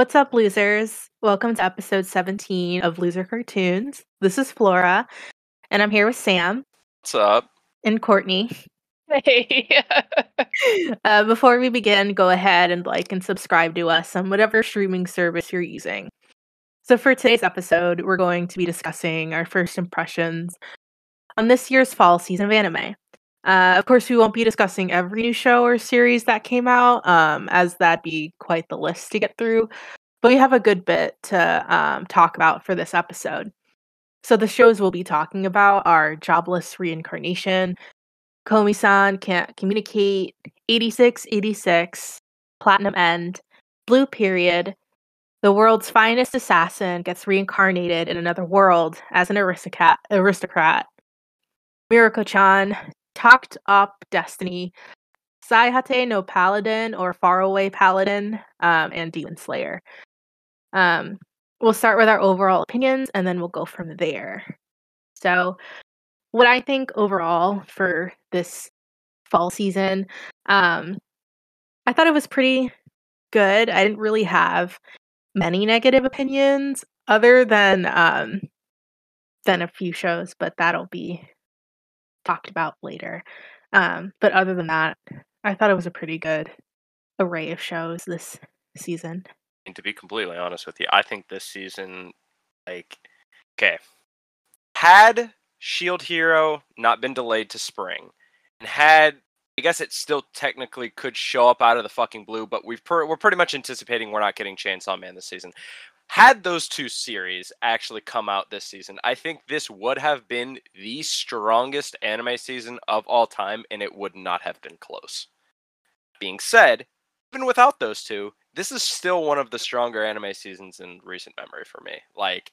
What's up, losers? Welcome to episode 17 of Loser Cartoons. This is Flora, and I'm here with Sam What's up? and Kortney. Hey. Uh, before we begin, go ahead and like and subscribe to us on whatever streaming service you're using. So, for today's episode, we're going to be discussing our first impressions on this year's fall season of anime. Uh, of course, we won't be discussing every new show or series that came out, um, as that'd be quite the list to get through. But we have a good bit to um, talk about for this episode. So, the shows we'll be talking about are Jobless Reincarnation, Komi-san Can't Communicate, 8686, Platinum End, Blue Period, The World's Finest Assassin gets reincarnated in another world as an aristocrat, aristocrat. Mieruko-chan, Takt. op. Destiny, Saihate no Paladin or Faraway Paladin, um, and Demon Slayer. Um, we'll start with our overall opinions and then we'll go from there. So, what I think overall for this fall season, um, I thought it was pretty good. I didn't really have many negative opinions other than um, than a few shows, but that'll be talked about later. Um, but other than that, I thought it was a pretty good array of shows this season. And to be completely honest with you, I think this season, like, okay, had Shield Hero not been delayed to spring, and had I guess it still technically could show up out of the fucking blue, but we've per- we're pretty much anticipating we're not getting Chainsaw Man this season. Had those two series actually come out this season, I think this would have been the strongest anime season of all time, and it would not have been close. Being said, even without those two, this is still one of the stronger anime seasons in recent memory for me. Like,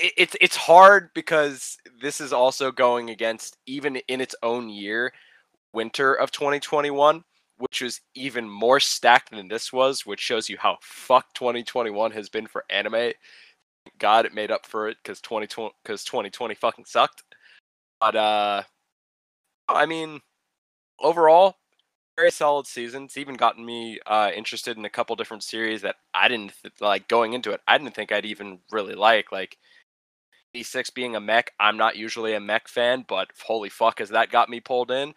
it, it's it's hard because this is also going against even in its own year, winter of 2021, which was even more stacked than this was, which shows you how fuck 2021 has been for anime. God it made up for it because 2020 because 2020 fucking sucked. But uh, I mean, overall, very solid season. It's even gotten me uh, interested in a couple different series that I didn't th- like going into it. I didn't think I'd even really like. Like 86 being a mech, I'm not usually a mech fan, but holy fuck, has that got me pulled in?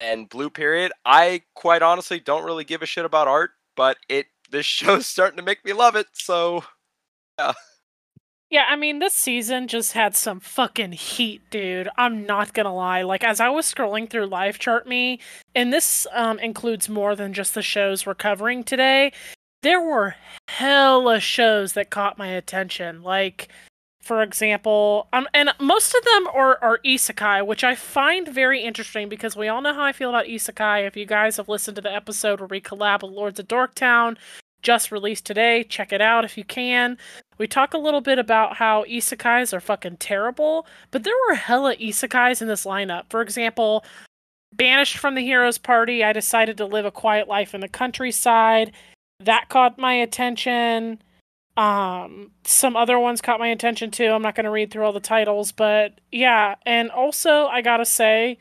And Blue Period, I quite honestly don't really give a shit about art, but it this show's starting to make me love it. So yeah. yeah, I mean, this season just had some fucking heat, dude. I'm not gonna lie. Like, as I was scrolling through Live Chart Me, and this um, includes more than just the shows we're covering today, there were hella shows that caught my attention. Like, for example, um, and most of them are, are isekai, which I find very interesting because we all know how I feel about isekai. If you guys have listened to the episode where we collab with Lords of Dorktown, just released today, check it out if you can. We talk a little bit about how isekais are fucking terrible, but there were hella isekais in this lineup. For example, banished from the hero's party, I decided to live a quiet life in the countryside. That caught my attention. Um, some other ones caught my attention too. I'm not going to read through all the titles, but yeah. And also, I gotta say,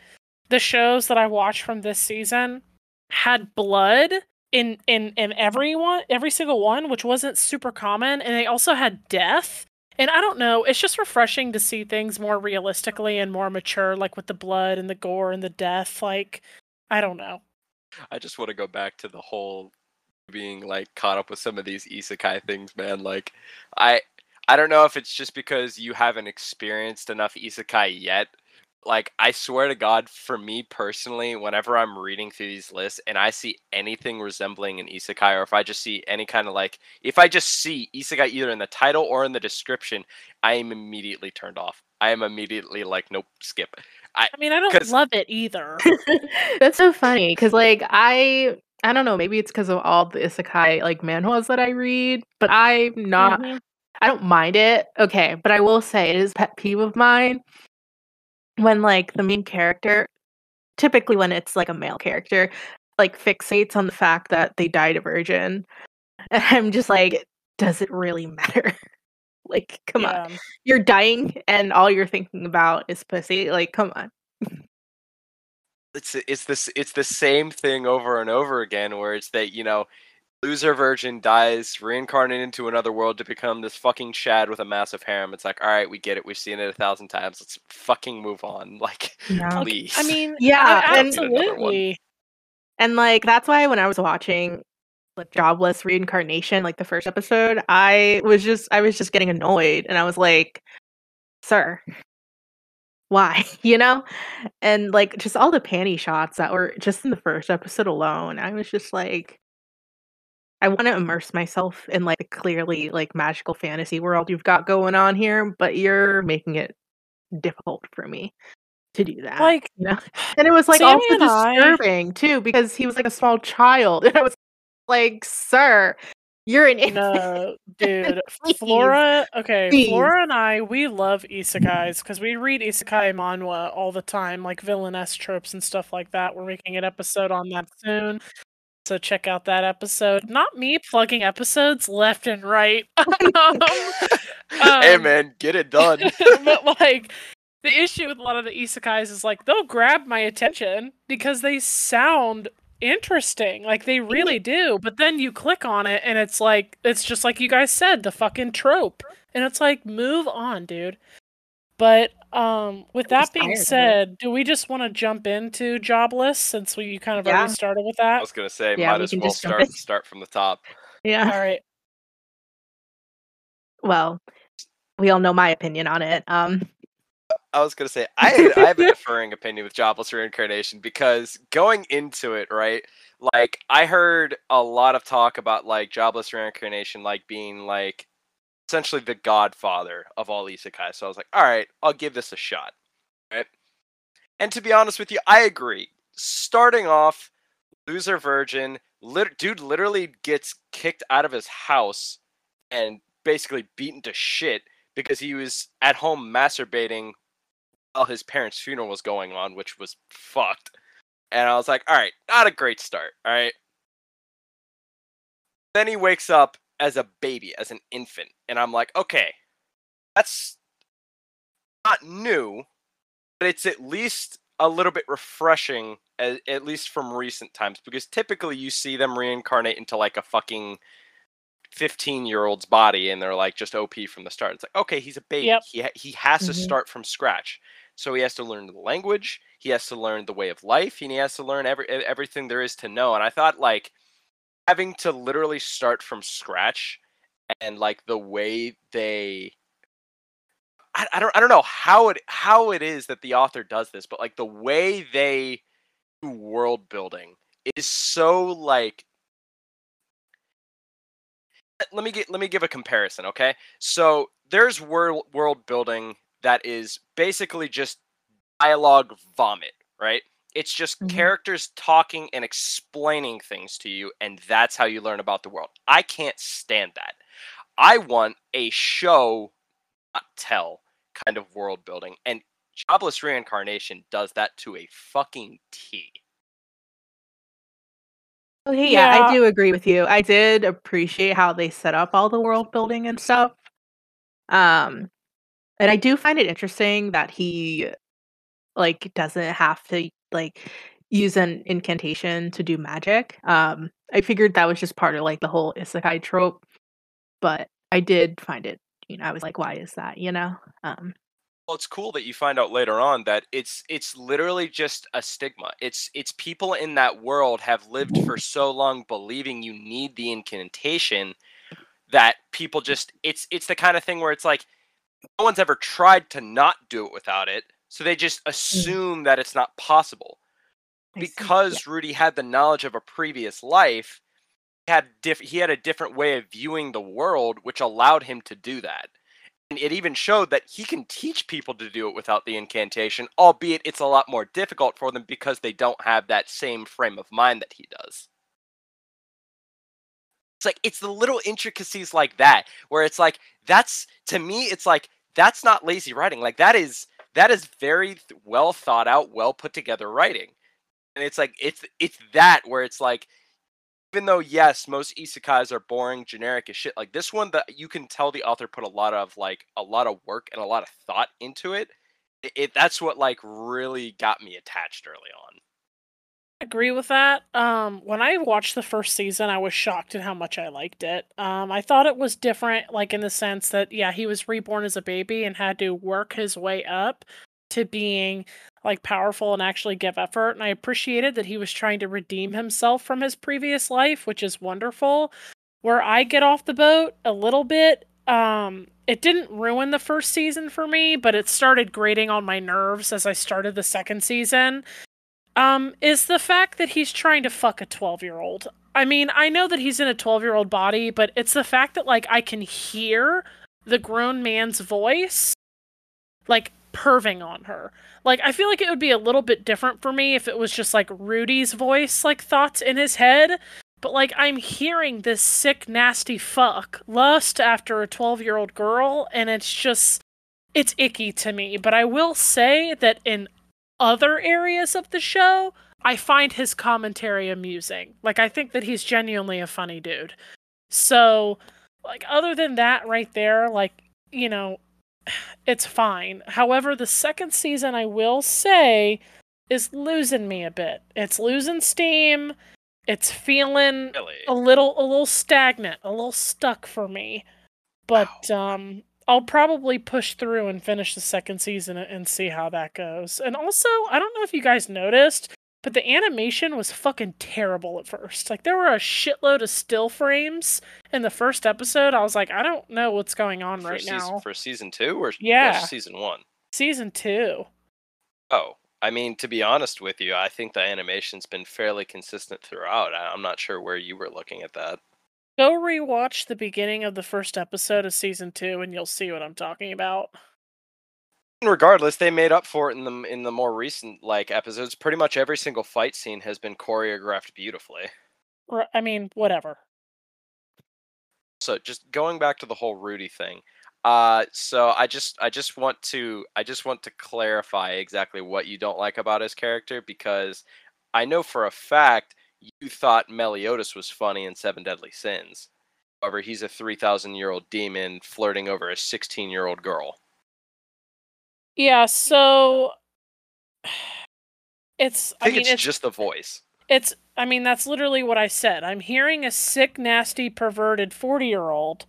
the shows that I watched from this season had blood in in in every one, every single one, which wasn't super common, and they also had death. And I don't know, it's just refreshing to see things more realistically and more mature, like with the blood and the gore and the death. Like, I don't know. I just want to go back to the whole being like caught up with some of these isekai things, man. Like I I don't know if it's just because you haven't experienced enough isekai yet. Like I swear to God, for me personally, whenever I'm reading through these lists and I see anything resembling an isekai, or if I just see any kind of like, if I just see isekai either in the title or in the description, I am immediately turned off. I am immediately like, nope, skip. I, I mean, I don't 'Cause- love it either. That's so funny because, like, I I don't know, maybe it's because of all the isekai like manhwas that I read, but I'm not. Mhm. I don't mind it. Okay, but I will say it is a pet peeve of mine when like the main character, typically when it's like a male character, like fixates on the fact that they died a virgin, and I'm just like, does it really matter? like, come on, you're dying, and all you're thinking about is pussy. Like, come on. it's it's this it's the same thing over and over again where it's that you know loser virgin dies, reincarnated into another world to become this fucking Chad with a massive harem. It's like, all right, we get it. We've seen it a thousand times. Let's fucking move on. Like, Yeah. please. I mean, Yeah, I- absolutely. And like that's why when I was watching like Jobless Reincarnation, like the first episode, I was just I was just getting annoyed and I was like, "Sir, why?" You know? And like just all the panty shots that were just in the first episode alone, I was just like I want to immerse myself in like the clearly like magical fantasy world you've got going on here, but you're making it difficult for me to do that. Like, you know? And it was like Sammy also and I- disturbing too because he was like a small child, and I was like, "Sir, you're an infant." No, dude. Flora, okay, Please. Flora and I, we love isekais because we read isekai manhwa all the time, like villainess tropes and stuff like that. We're making an episode on that soon. So check out that episode. Not me plugging episodes left and right. Um, hey um, man, get it done. but like the issue with a lot of the isekais is like they'll grab my attention because they sound interesting like they really do but then you click on it and it's like it's just like you guys said the fucking trope and it's like move on dude but um with that being tired of it. said do we just want to jump into jobless since we kind of Yeah. already started with that? I was gonna say, Yeah, might we as can well just start in. start from the top. yeah. all right Well, we all know my opinion on it. Um, I was gonna say I I have a differing opinion with jobless reincarnation because going into it, right? Like I heard a lot of talk about like jobless reincarnation like being like essentially the godfather of all isekai. So I was like, all right, I'll give this a shot. Right? And to be honest with you, I agree. Starting off, loser virgin, lit- dude literally gets kicked out of his house and basically beaten to shit because he was at home masturbating while his parents' funeral was going on, which was fucked. And I was like, all right, not a great start. All right. Then he wakes up as a baby, as an infant. And I'm like, okay, that's not new, but it's at least a little bit refreshing, at, least from recent times, because typically you see them reincarnate into like a fucking 15 year old's body and they're like just OP from the start. It's like, okay, he's a baby. Yep. He, ha- he has to Mhm. start from scratch. So he has to learn the language, he has to learn the way of life, and he has to learn every everything there is to know. And I thought like having to literally start from scratch and like the way they I, I don't I don't know how it how it is that the author does this, but like the way they do world building is so like let me get let me give a comparison, okay? So there's world world building that is basically just dialogue vomit, right? It's just Mhm. characters talking and explaining things to you, and that's how you learn about the world. I can't stand that. I want a show, not tell kind of world building, and Jobless Reincarnation does that to a fucking T. Okay, yeah, I do agree with you. I did appreciate how they set up all the world building and stuff. Um, and I do find it interesting that he like doesn't have to like use an incantation to do magic. Um, I figured that was just part of like the whole isekai trope, but I did find it, you know, I was like, why is that, you know? Um, Well, it's cool that you find out later on that it's it's literally just a stigma. It's it's people in that world have lived for so long believing you need the incantation that people just it's it's the kind of thing where it's like no one's ever tried to not do it without it, so they just mm. assume that it's not possible. See, yeah. Because Rudy had the knowledge of a previous life, he had diff- he had a different way of viewing the world which allowed him to do that. And it even showed that he can teach people to do it without the incantation, albeit it's a lot more difficult for them because they don't have that same frame of mind that he does. It's like it's the little intricacies like that where it's like that's to me it's like that's not lazy writing. Like that is that is very well thought out, well put together writing. And it's like it's it's that where it's like even though yes, most isekais are boring, generic as shit, like this one that you can tell the author put a lot of like a lot of work and a lot of thought into it. It, it that's what like really got me attached early on. Agree with that. Um, when I watched the first season, I was shocked at how much I liked it. Um, I thought it was different, like in the sense that yeah, he was reborn as a baby and had to work his way up to being like powerful and actually give effort. And I appreciated that he was trying to redeem himself from his previous life, which is wonderful. Where I get off the boat a little bit, um, it didn't ruin the first season for me, but it started grating on my nerves as I started the second season um, is the fact that he's trying to fuck a 12 year old. I mean, I know that he's in a 12 year old body, but it's the fact that, like, I can hear the grown man's voice, like, perving on her. Like, I feel like it would be a little bit different for me if it was just, like, Rudy's voice, like, thoughts in his head. But, like, I'm hearing this sick, nasty fuck lust after a 12 year old girl, and it's just. It's icky to me, but I will say that in other areas of the show, I find his commentary amusing. Like I think that he's genuinely a funny dude. So, like other than that right there, like, you know, it's fine. However, the second season I will say is losing me a bit. It's losing steam. It's feeling Really? a little a little stagnant, a little stuck for me. But um I'll probably push through and finish the second season and see how that goes. And also, I don't know if you guys noticed, but the animation was fucking terrible at first. Like there were a shitload of still frames in the first episode. I was like, I don't know what's going on for right season, now. For season two or, or Yeah. season one? Season 2. Oh, I mean, to be honest with you, I think the animation's been fairly consistent throughout. I'm not sure where you were looking at that. Go rewatch the beginning of the first episode of season 2 and you'll see what I'm talking about. Regardless, they made up for it in the in the more recent like episodes. Pretty much every single fight scene has been choreographed beautifully. Or, I mean, whatever. So just going back to the whole Rudy thing. Uh, so I just I just want to I just want to clarify exactly what you don't like about his character because I know for a fact you thought Meliodas was funny in Seven Deadly Sins. However, he's a three thousand year old demon flirting over a sixteen year old girl. Yeah, so it's I think mean it's, it's just the voice. It's, I mean, that's literally what I said. I'm hearing a sick, nasty, perverted 40 year old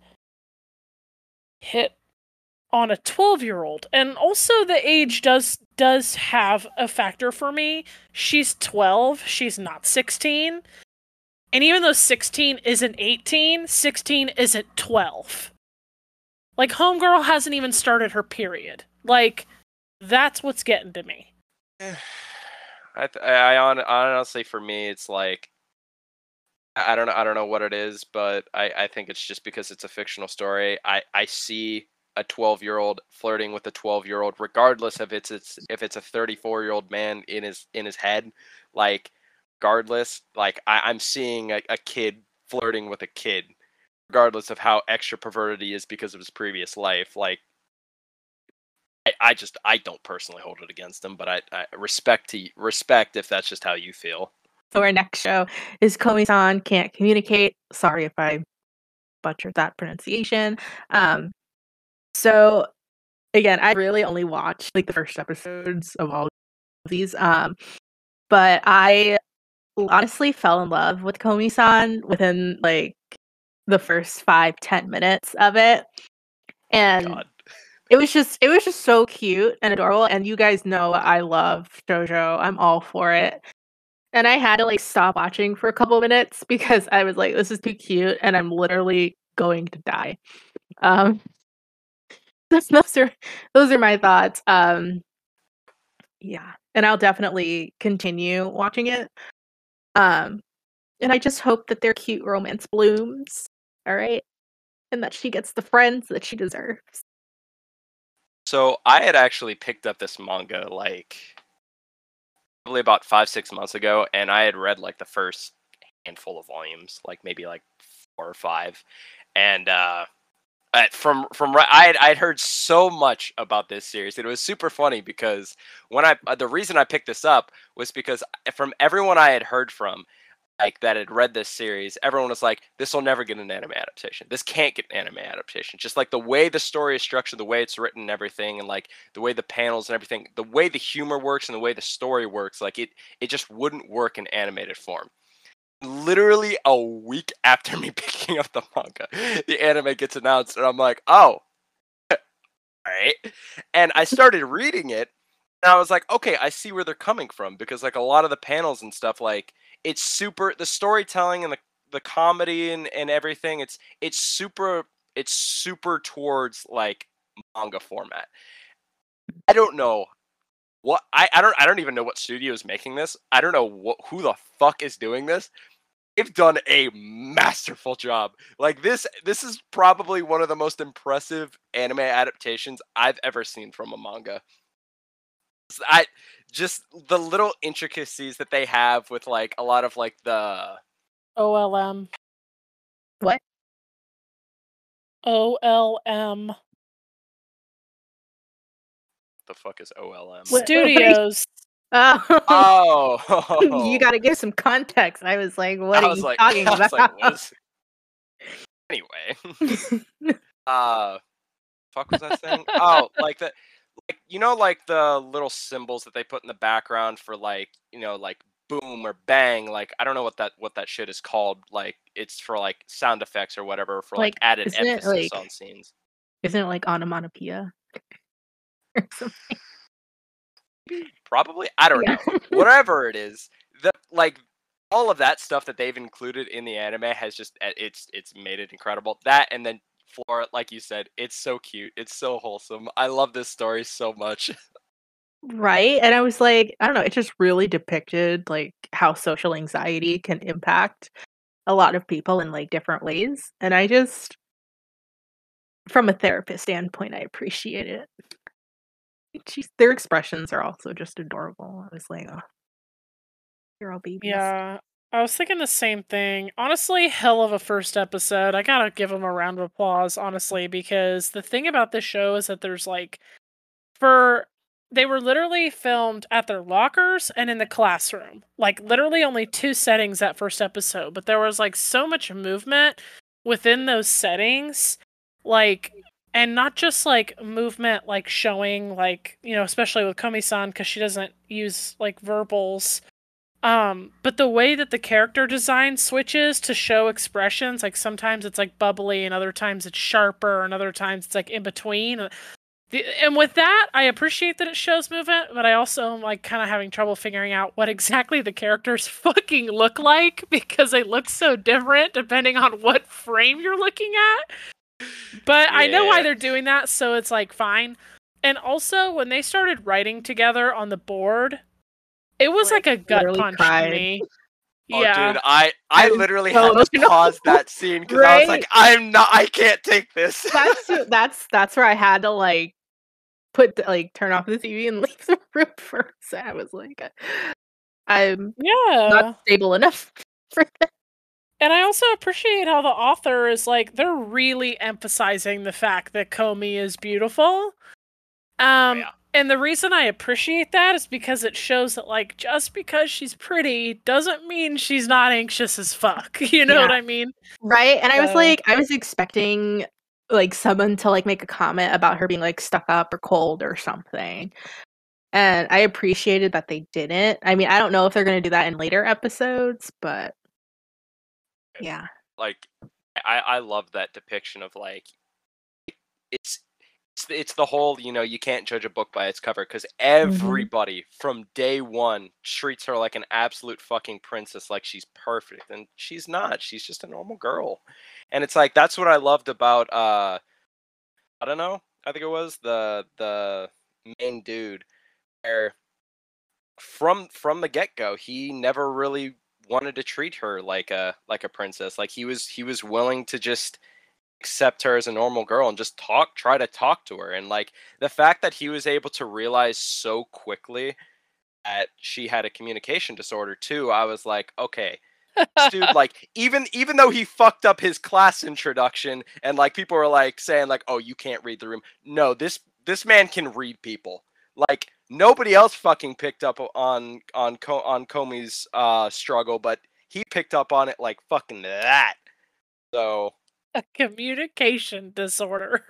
hit on a 12 year old. And also, the age does does have a factor for me. She's 12, she's not 16. And even though 16 isn't 18, 16 isn't 12. Like, Homegirl hasn't even started her period. Like, that's what's getting to me. I I hon- honestly for me it's like I don't know I don't know what it is, but I I think it's just because it's a fictional story. I I see a 12 year old flirting with a 12 year old, regardless of it's it's if it's a 34 year old man in his in his head. Like, regardless, like I, I'm seeing a, a kid flirting with a kid, regardless of how extra perverted he is because of his previous life. Like, I, I just I don't personally hold it against him, but I, I respect to respect if that's just how you feel. So our next show is Komi-san can't communicate. Sorry if I butchered that pronunciation. Um, so again, I really only watched like the first episodes of all of these. Um, but I honestly fell in love with Komi-san within like the first five ten minutes of it, and God. it was just it was just so cute and adorable. And you guys know I love JoJo. I'm all for it. And I had to like stop watching for a couple minutes because I was like, this is too cute, and I'm literally going to die. Um, those, are those are my thoughts. Um, yeah, and I'll definitely continue watching it. Um, and I just hope that their cute romance blooms. All right, and that she gets the friends that she deserves. So I had actually picked up this manga like probably about five six months ago, and I had read like the first handful of volumes, like maybe like four or five, and uh, uh, from from I had I had heard so much about this series. It was super funny because when I uh, the reason I picked this up was because from everyone I had heard from, like that had read this series, everyone was like, "This will never get an anime adaptation. This can't get an anime adaptation." Just like the way the story is structured, the way it's written, and everything, and like the way the panels and everything, the way the humor works and the way the story works, like it, it just wouldn't work in animated form. Literally a week after me picking up the manga, the anime gets announced, and I'm like, "Oh, all right." And I started reading it, and I was like, "Okay, I see where they're coming from," because like a lot of the panels and stuff, like it's super the storytelling and the the comedy and, and everything it's it's super it's super towards like manga format i don't know what I, I don't i don't even know what studio is making this i don't know what, who the fuck is doing this they've done a masterful job like this this is probably one of the most impressive anime adaptations i've ever seen from a manga I just the little intricacies that they have with like a lot of like the OLM. What? OLM. The fuck is OLM? Studios. Oh, Oh, you got to give some context. I was like, what I are was you like, talking I was like, about? what is- Anyway, uh, fuck was I saying? oh, like the, like you know, like the little symbols that they put in the background for like you know, like boom or bang. Like I don't know what that what that shit is called. Like it's for like sound effects or whatever for like, Like, added isn't it, emphasis like- on scenes. Isn't it like onomatopoeia? Or something? Probably, I don't Yeah. know. Whatever it is, the like all of that stuff that they've included in the anime has just uh, it's it's made it incredible. That and then Flora, like you said, it's so cute. It's so wholesome. I love this story so much. Right. And I was like, I don't know, it just really depicted like how social anxiety can impact a lot of people in like different ways. And I just from a therapist standpoint, I appreciate it. She's, their expressions are also just adorable. I was like, oh, you're all babies. Yeah. I was thinking the same thing. Honestly, hell of a first episode. I gotta give them a round of applause, honestly, because the thing about this show is that there's like, for they were literally filmed at their lockers and in the classroom. Like, literally only two settings that first episode, but there was like so much movement within those settings. Like, and not just like movement, like showing, like, you know, especially with Komi san, because she doesn't use like verbals um, but the way that the character design switches to show expressions, like sometimes it's like bubbly and other times it's sharper and other times it's like in between. And with that, I appreciate that it shows movement, but I also am like kind of having trouble figuring out what exactly the characters fucking look like because they look so different depending on what frame you're looking at. But I know why they're doing that, so it's like fine. And also, when they started writing together on the board, it was Like, like, a gut punch cried. to me. Oh, yeah, dude, I I I'm literally so had to pause that scene because I was like, I'm not. I can't take this. that's that's that's where I had to like put the, like turn off the TV and leave the room for a. I was like, uh, I'm yeah. not stable enough for that. And I also appreciate how the author is like they're really emphasizing the fact that Komi is beautiful. Um yeah. and the reason I appreciate that is because it shows that like just because she's pretty doesn't mean she's not anxious as fuck. You know what I mean? Right. And I was like, I was expecting like someone to like make a comment about her being like stuck up or cold or something. And I appreciated that they didn't. I mean, I don't know if they're going to do that in later episodes, but yeah. like I I love that depiction of like it's it's the, it's the whole you know you can't judge a book by its cover because everybody from day one treats her like an absolute fucking princess like she's perfect and she's not she's just a normal girl and it's like that's what I loved about uh I don't know I think it was the the main dude where from from the get go he never really wanted to treat her like a like a princess like he was he was willing to just accept her as a normal girl and just talk try to talk to her. And like the fact that he was able to realize so quickly that she had a communication disorder too i was like okay. Dude like even even though he fucked up his class introduction and like people were like saying like oh you can't read the room. No this this man can read people. Like nobody else fucking picked up on on on Komi's uh struggle but he picked up on it like fucking that. So A communication disorder.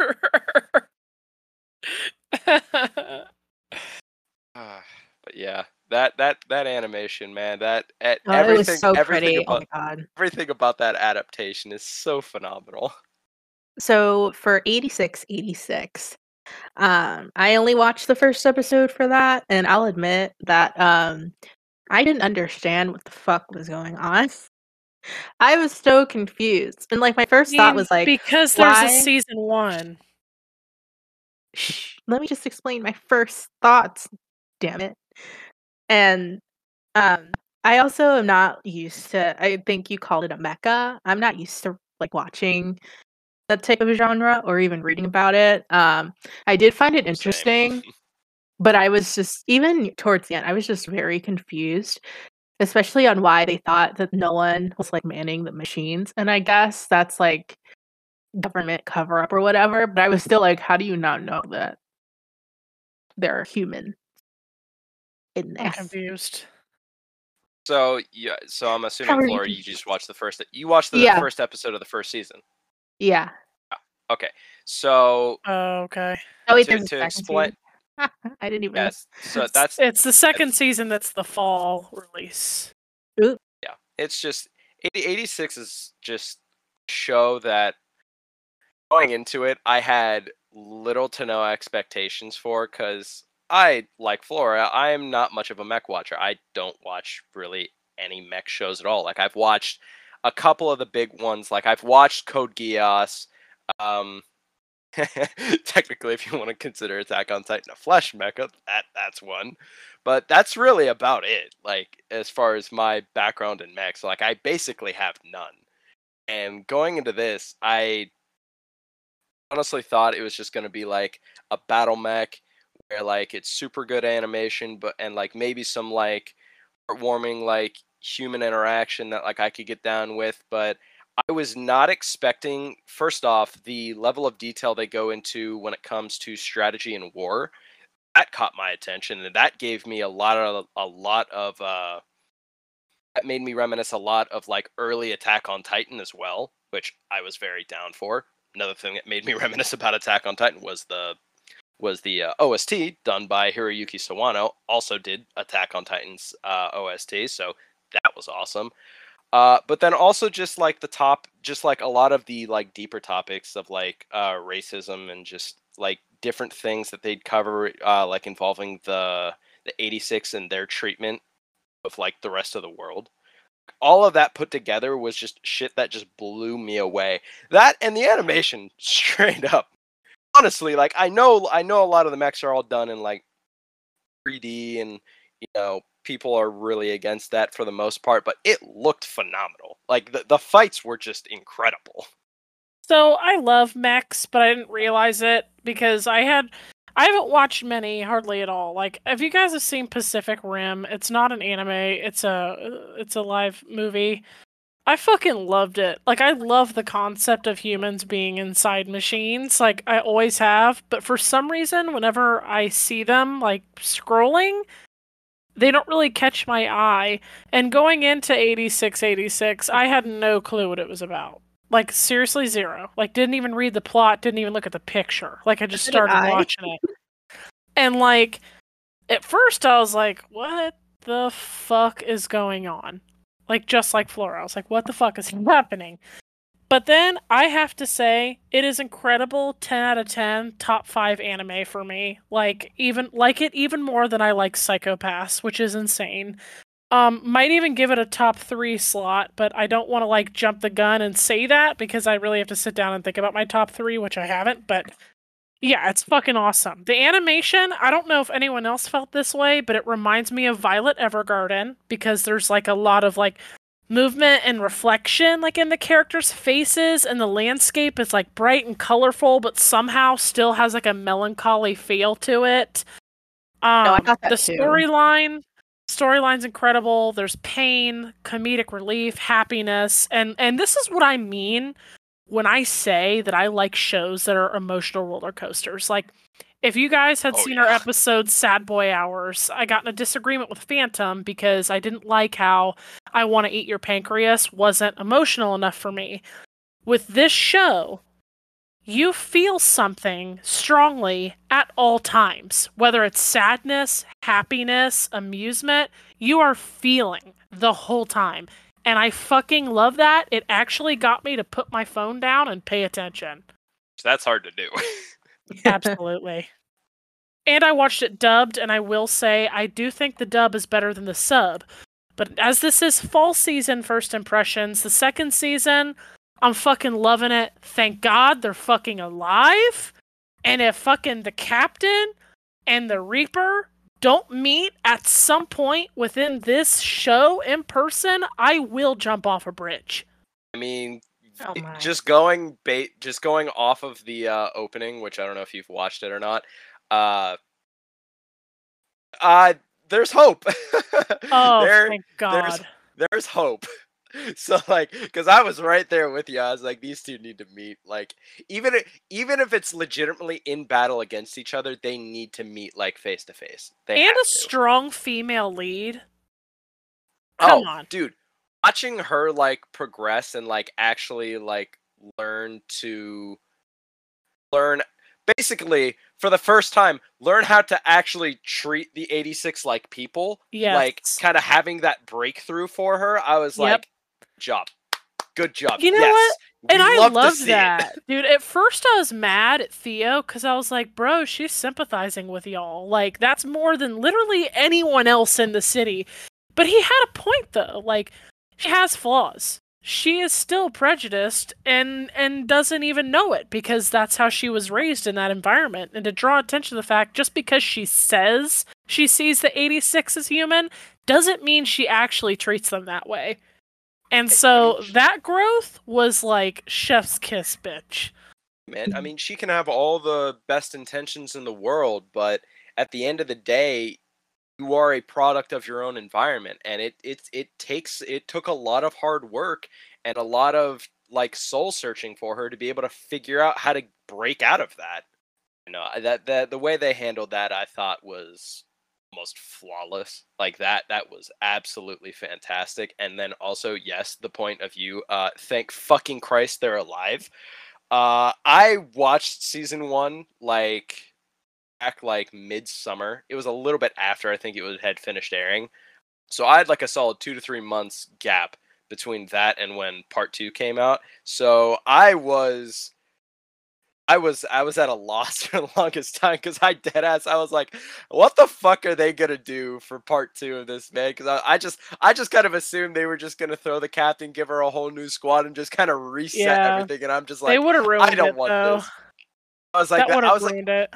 Ah, but yeah, that that that animation, man, that at Oh, everything so everything pretty. Oh about god. everything about that adaptation is so phenomenal. So for 86, 86, um, I only watched the first episode for that, and I'll admit that um, I didn't understand what the fuck was going on. I was so confused, and like my first thought was like, because there's a season one. Shh, let me just explain my first thoughts. Damn it. And um I also am not used to I think you called it a mecca. I'm not used to like watching that type of genre or even reading about it. Um I did find it interesting, but I was just even towards the end, I was just very confused, especially on why they thought that no one was like manning the machines. And I guess that's like government cover up or whatever. But I was still like, how do you not know that they're human in I'm this? confused. So yeah, so I'm assuming How are you just watched the first you watched the Yeah. first episode of the first season. Yeah. Uh, okay, so Oh, okay. Oh wait, To- there's a to second explain- season. I didn't even. yes, so It's- that's it's the second season that's the fall release. yeah, it's just 80, 86 is just show that going into it, I had little to no expectations for because I like Flora. I am not much of a mech watcher. I don't watch really any mech shows at all. Like I've watched a couple of the big ones. Like I've watched Code Geass. Um, technically, if you want to consider Attack on Titan a flesh mecha, that that's one. But that's really about it. Like as far as my background in mechs, like I basically have none. And going into this, I honestly thought it was just going to be like a battle mech where like it's super good animation but and like maybe some like heartwarming like human interaction that like I could get down with but I was not expecting first off the level of detail they go into when it comes to strategy and war that caught my attention and that gave me a lot of a lot of uh that made me reminisce a lot of like early attack on titan as well which i was very down for. Another thing that made me reminisce about attack on titan was the was the uh, ost done by hiroyuki sawano also did attack on titan's uh, ost so that was awesome. Uh, but then also just like the top just like a lot of the like deeper topics of like uh, racism and just like different things that they'd cover uh, like involving the the 86 and their treatment of like the rest of the world. All of that put together was just shit that just blew me away. That and the animation straight up. Honestly like i know i know a lot of the mechs are all done in like 3d and you know people are really against that for the most part but it looked phenomenal like the, the fights were just incredible So I love mechs, but I didn't realize it because I had I haven't watched many hardly at all. Like if you guys have seen Pacific Rim, it's not an anime, it's a it's a live movie. I fucking loved it. Like I love the concept of humans being inside machines. Like I always have, but for some reason whenever I see them like scrolling, they don't really catch my eye. And going into 86 86, I had no clue what it was about. Like seriously zero. Like didn't even read the plot, didn't even look at the picture. Like I just started I. watching it. And like at first I was like, what the fuck is going on? Like just like Flora. I was like, what the fuck is happening? But then I have to say, it is incredible 10 out of 10, top 5 anime for me. Like even like it even more than I like Psycho-Pass, which is insane. Um might even give it a top 3 slot, but I don't want to like jump the gun and say that because I really have to sit down and think about my top 3, which I haven't, but yeah, it's fucking awesome. The animation, I don't know if anyone else felt this way, but it reminds me of Violet Evergarden because there's like a lot of like movement and reflection like in the characters' faces and the landscape is like bright and colorful but somehow still has like a melancholy feel to it. Um I got that the storyline storyline's incredible. There's pain, comedic relief, happiness, and and this is what I mean when I say that I like shows that are emotional roller coasters. Like If you guys had Oh, seen our episode Sad Boy Hours, I got in a disagreement with Phantom because I didn't like how I Want to Eat Your Pancreas wasn't emotional enough for me. With this show, you feel something strongly at all times, whether it's sadness, happiness, amusement, you are feeling the whole time. And I fucking love that. It actually got me to put my phone down and pay attention. That's hard to do. Absolutely. And I watched it dubbed, and I will say I do think the dub is better than the sub. But as this is fall season first impressions, the second season, I'm fucking loving it. Thank God they're fucking alive. And if fucking the captain and the Reaper don't meet at some point within this show in person, I will jump off a bridge. I mean, Oh my. just going bait, just going off of the uh, opening, which I don't know if you've watched it or not. Uh, uh there's hope. Oh, there, thank God. there's hope. So like, because I was right there with you, I was like, these two need to meet. Like, even i- even if it's legitimately in battle against each other, they need to meet like face to face. They And a to. strong female lead. Come oh, on. dude, watching her like progress and like actually like learn to learn basically for the first time learn how to actually treat the 86 like people Yes. like kind of having that breakthrough for her i was like good job good job You know yes. what? and we I love to love it. that, dude. At first, I was mad at Theo because I was like, "Bro, she's sympathizing with y'all. Like, that's more than literally anyone else in the city." But he had a point, though. Like, she has flaws. She is still prejudiced and and doesn't even know it because that's how she was raised in that environment. And to draw attention to the fact, just because she says she sees the 86 as human, doesn't mean she actually treats them that way. And so that growth was like chef's kiss, bitch. man i mean she can have all the best intentions in the world but at the end of the day you are a product of your own environment and it it it takes it took a lot of hard work and a lot of like soul searching for her to be able to figure out how to break out of that. You know that that the way they handled that i thought was almost flawless. Like that that was absolutely fantastic and then also yes the point of view uh thank fucking christ they're alive. Uh i watched season one like back like midsummer it was a little bit after i think it was had finished airing so i had like a solid two to three months gap between that and when part two came out so i was I was I was at a loss for the longest time because I dead ass I was like, what the fuck are they gonna do for part two of this man? Because I, I just I just kind of assumed they were just gonna throw the captain, give her a whole new squad, and just kind of reset Yeah. everything. And I'm just like, they would have ruined I don't it want though. this. I was like, that would I was like, it.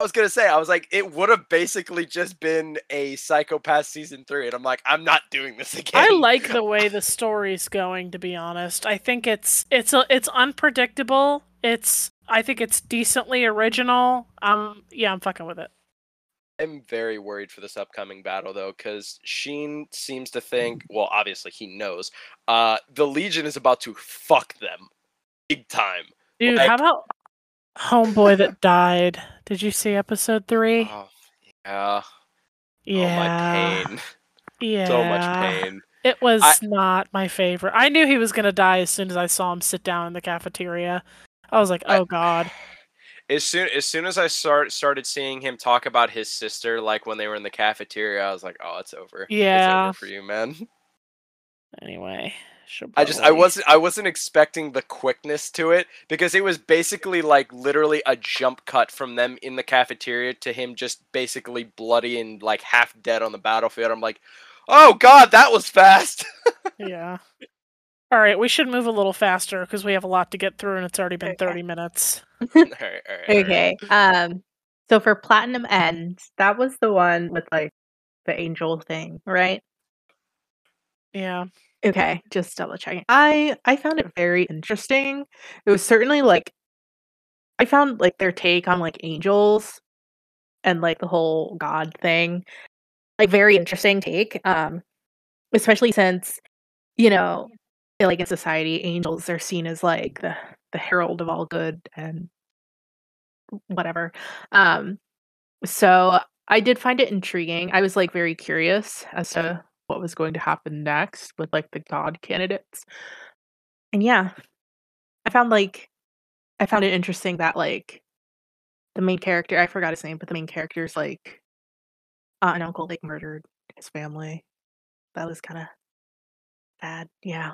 I was gonna say, I was like, it would have basically just been a Psycho-Pass season three, and I'm like, I'm not doing this again. I like the way the story's going. To be honest, I think it's it's a, it's unpredictable. It's I think it's decently original. Um, yeah, I'm fucking with it. I'm very worried for this upcoming battle though, because Shin seems to think, well, obviously he knows, uh, the Legion is about to fuck them big time. Dude, Like- how about Homeboy that died? Did you see episode three? Oh, yeah. yeah, Oh, my pain. yeah. So much pain. It was I- not my favorite. I knew he was gonna die as soon as I saw him sit down in the cafeteria. I was like, I- oh god. As soon as soon as I start started seeing him talk about his sister, like when they were in the cafeteria, I was like, oh, it's over. It's Yeah. over for you, man. Anyway, I just I wasn't I wasn't expecting the quickness to it because it was basically like literally a jump cut from them in the cafeteria to him just basically bloody and like half dead on the battlefield. I'm like, oh god, that was fast. yeah. All right, we should move a little faster because we have a lot to get through, and it's already been Okay. thirty minutes. all right, all right, all right. Okay. Um. So for Platinum Ends, that was the one with like the angel thing, right? Yeah. Okay, just double checking. I I found it very interesting. It was certainly like I found like their take on like angels and like the whole god thing like very interesting take. Um especially since you know, like in society angels are seen as like the the herald of all good and whatever. Um, so I did find it intriguing. I was like very curious as to what was going to happen next with like the god candidates. And yeah, I found like I found it interesting that like the main character, I forgot his name, but the main character's like uh, aunt and uncle like murdered his family. That was kind of bad. Yeah.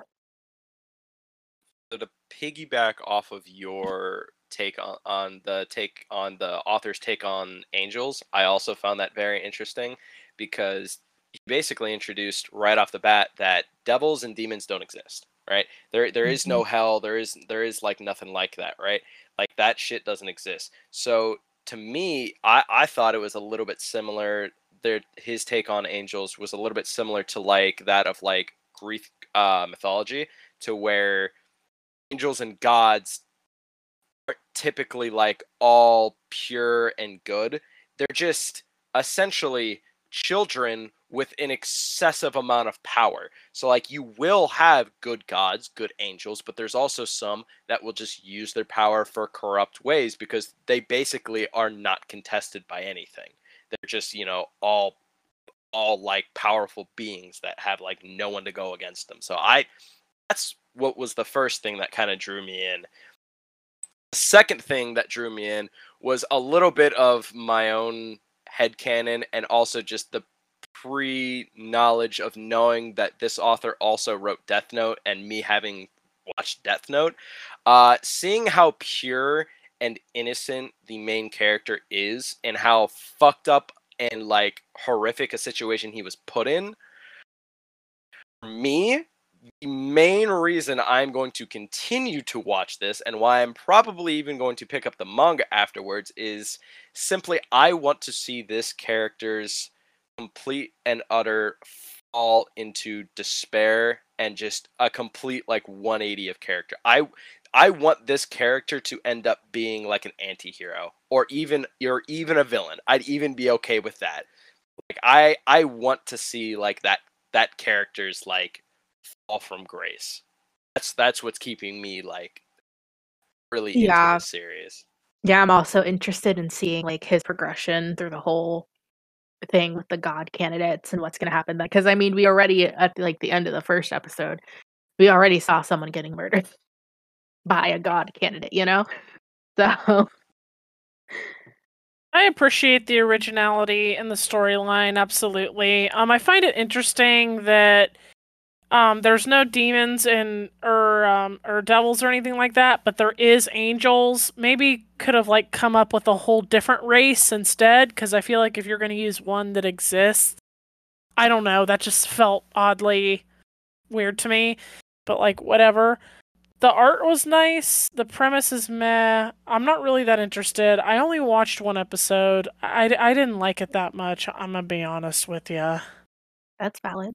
So to piggyback off of your take on, on the take on the author's take on angels, I also found that very interesting because he basically introduced right off the bat that devils and demons don't exist right? There there is no hell there is there is like nothing like that right? Like that shit doesn't exist. So to me i i thought it was a little bit similar there his take on angels was a little bit similar to like that of like greek uh mythology to where angels and gods are typically like all pure and good. They're just essentially children with an excessive amount of power. So like you will have good gods, good angels, but there's also some that will just use their power for corrupt ways because they basically are not contested by anything. They're just, you know, all all like powerful beings that have like no one to go against them. So I that's what was the first thing that kind of drew me in. The second thing that drew me in was a little bit of my own head headcanon and also just the pre knowledge of knowing that this author also wrote Death Note and me having watched Death Note, uh, seeing how pure and innocent the main character is and how fucked up and like horrific a situation he was put in. For me, the main reason I'm going to continue to watch this and why I'm probably even going to pick up the manga afterwards is simply I want to see this character's complete and utter fall into despair and just a complete like 180 of character. I I want this character to end up being like an anti-hero or even or even a villain. I'd even be okay with that. Like I I want to see like that that character's like fall from grace. That's that's what's keeping me like really yeah. into the series. Yeah, I'm also interested in seeing like his progression through the whole thing with the god candidates and what's going to happen because I mean, we already at like the end of the first episode, we already saw someone getting murdered by a god candidate, you know? So I appreciate the originality in the storyline absolutely. Um I find it interesting that um, there's no demons and or um, or devils or anything like that, but there is angels. Maybe could have like come up with a whole different race instead, because I feel like if you're going to use one that exists, I don't know. That just felt oddly weird to me. But like whatever. The art was nice. The premise is meh. I'm not really that interested. I only watched one episode. I, I didn't like it that much. I'm gonna be honest with you. That's valid.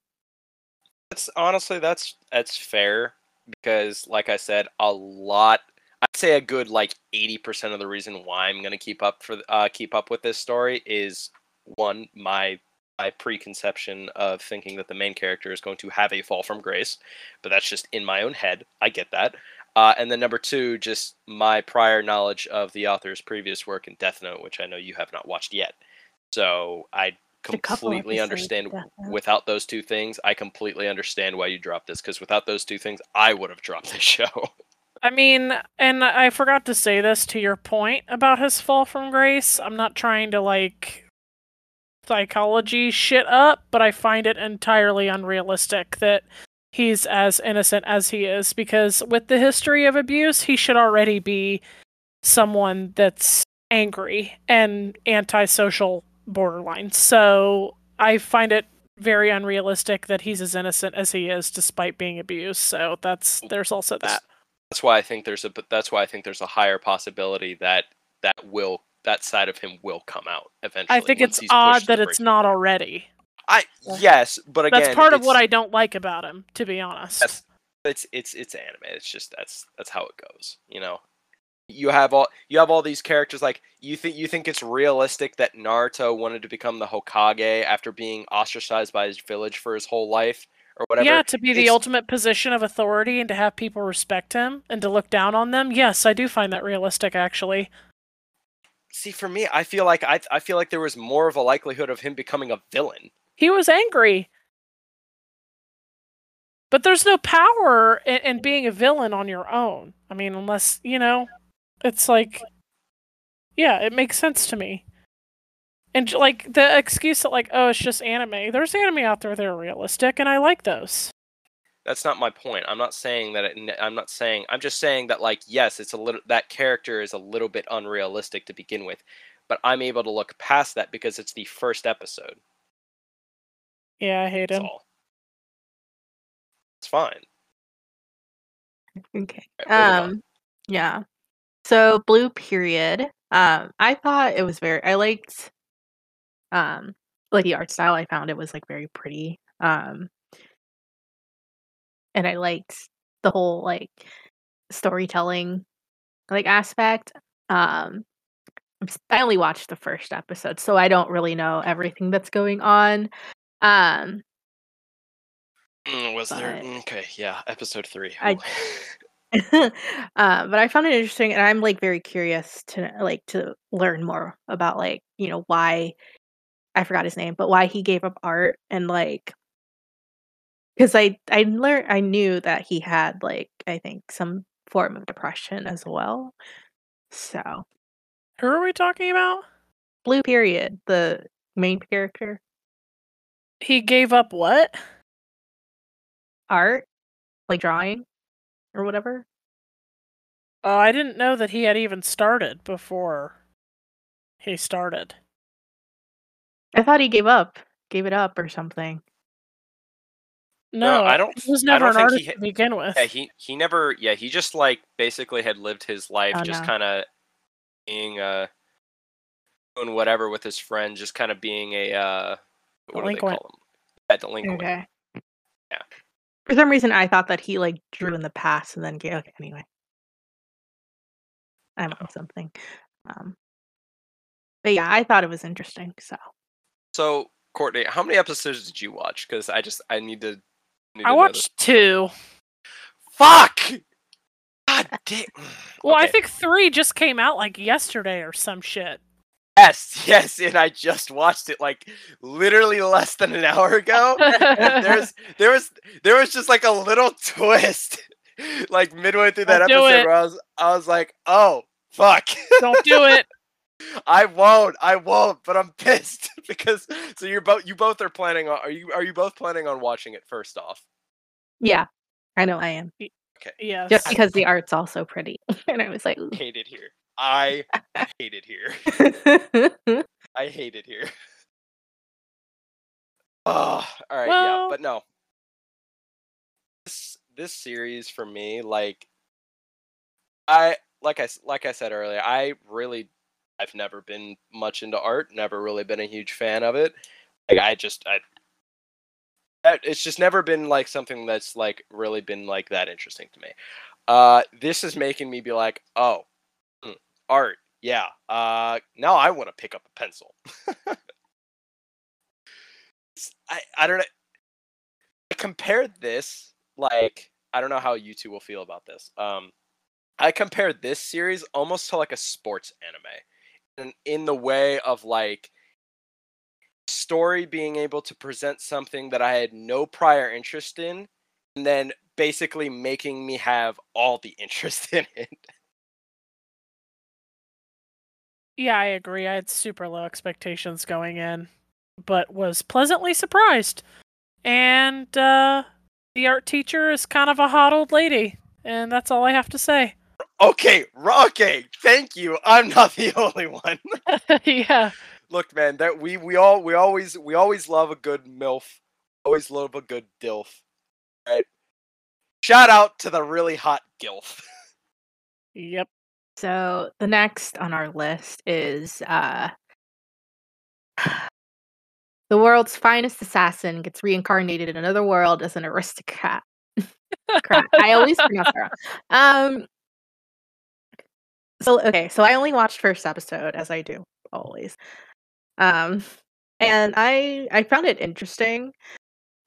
That's honestly that's that's fair because like I said, a lot I'd say a good like 80% of the reason why I'm going to keep up for uh keep up with this story is one my my preconception of thinking that the main character is going to have a fall from grace, but that's just in my own head. I get that. Uh, and then number two, just my prior knowledge of the author's previous work in Death Note, which I know you have not watched yet. So I completely understand without those two things i completely understand why you dropped this because without those two things i would have dropped this show. I mean and i forgot to say this to your point about his fall from grace i'm not trying to like psychology shit up but i find it entirely unrealistic that he's as innocent as he is because with the history of abuse he should already be someone that's angry and antisocial borderline. So I find it very unrealistic that he's as innocent as he is despite being abused. So that's there's also that. That's why I think there's a that's why I think there's a higher possibility that that will that side of him will come out eventually. I think it's odd that it's not already. I yes, but again, that's part of what I don't like about him, to be honest. It's it's it's anime. It's just that's that's how it goes, you know you have all you have all these characters like you think you think it's realistic that Naruto wanted to become the Hokage after being ostracized by his village for his whole life or whatever. Yeah, to be the ultimate position of authority and to have people respect him and to look down on them. Yes, I do find that realistic actually. see for me, I feel like I I feel like there was more of a likelihood of him becoming a villain. He was angry. But there's no power in, in being a villain on your own. I mean, unless, you know, it's like yeah, it makes sense to me. And like the excuse that like, oh, it's just anime. There's anime out there that are realistic and I like those. That's not my point. I'm not saying that. It, n- I'm not saying. I'm just saying that like yes, it's a little that character is a little bit unrealistic to begin with, but I'm able to look past that because it's the first episode. Yeah, I hate That's him. all. It's fine. Okay. Alright, moving on. Um yeah. So Blue Period. Um I thought it was very I liked um like the art style. I found it was like very pretty. Um and I liked the whole like storytelling like aspect. Um I only watched the first episode, so I don't really know everything that's going on. Um Mm, was there? But- mm, Okay, yeah, episode three. I- Ooh. uh, but I found it interesting, and I'm like very curious to like to learn more about like you know why I forgot his name, but why he gave up art and like because I I learned I knew that he had like I think some form of depression as well. So Who are we talking about? blue period, the main character, He gave up what? art, like drawing or whatever. Oh, I didn't know that he had even started before he started. I thought he gave up, gave it up or something. No, I don't- He was I never don't an think he artist ha- to begin with. Yeah, he he never. Yeah, he just like basically had lived his life Oh, just no. kind of being uh doing whatever with his friend, just kind of being a uh what do they call him? Yeah, delinquent. Okay. Yeah. For some reason, I thought that he like drew in the past and then gave. Okay, anyway, I'm Oh. on something. Um, but yeah, I thought it was interesting. So So Kortney, how many episodes did you watch? Because I just I need to. Need to I know watched two. Fuck. God damn. Well, I think three just came out like yesterday or some shit. Yes, yes, and I just watched it like literally less than an hour ago. And there's there was there was just like a little twist like midway through that Don't episode where I was I was like, "Oh, fuck." Don't do it. I won't. I won't, but I'm pissed because so you're both you both are planning on are you are you both planning on watching it first off? yeah, I know I am Yes. just because the art's also pretty, and I was like, ooh. Hate it here. I hate it here. I hate it here. Oh, all right, yeah, but no. This this series for me, like, I like I like I said earlier, I really I've never been much into art, never really been a huge fan of it. Like, I just I. It's just never been like something that's like really been like that interesting to me. Uh, this is making me be like, oh, art, yeah. Uh, now I want to pick up a pencil. I I don't know. I compared this like I don't know how you two will feel about this. Um, I compared this series almost to like a sports anime, in in the way of like story being able to present something that I had no prior interest in, and then basically making me have all the interest in it. Yeah, I agree. I had super low expectations going in, but was pleasantly surprised. And uh the art teacher is kind of a hot old lady, and that's all I have to say. Okay, okay, thank you. I'm not the only one. yeah. look man that we we all we always we always love a good milf always love a good dilf right shout out to the really hot gilf Yep. So the next on our list is uh the world's finest assassin gets reincarnated in another world as an aristocrat. I always pronounce wrong. Um so okay, so I only watched first episode as I do always. Um and I I found it interesting.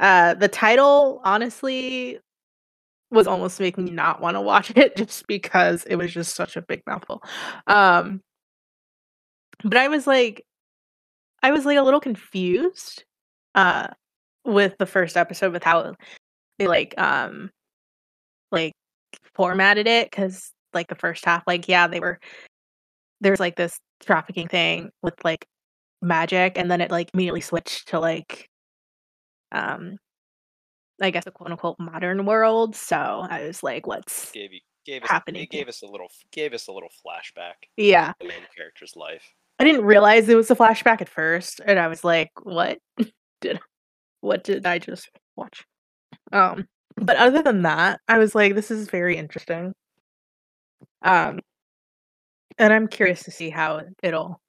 Uh the title honestly was almost making me not want to watch it just because it was just such a big mouthful. Um but I was like, I was like a little confused, uh, with the first episode with how they like um like formatted it because like the first half, like yeah, they were there's like this trafficking thing with like magic, and then it like immediately switched to like um I guess a quote unquote modern world. So I was like, what's Gave you gave us happening it gave us a little gave us a little flashback yeah. the main character's life. I didn't realize it was a flashback at first, and I was like, "What did what did I just watch?" Um, but other than that, I was like, "This is very interesting." Um, and I'm curious to see how it'll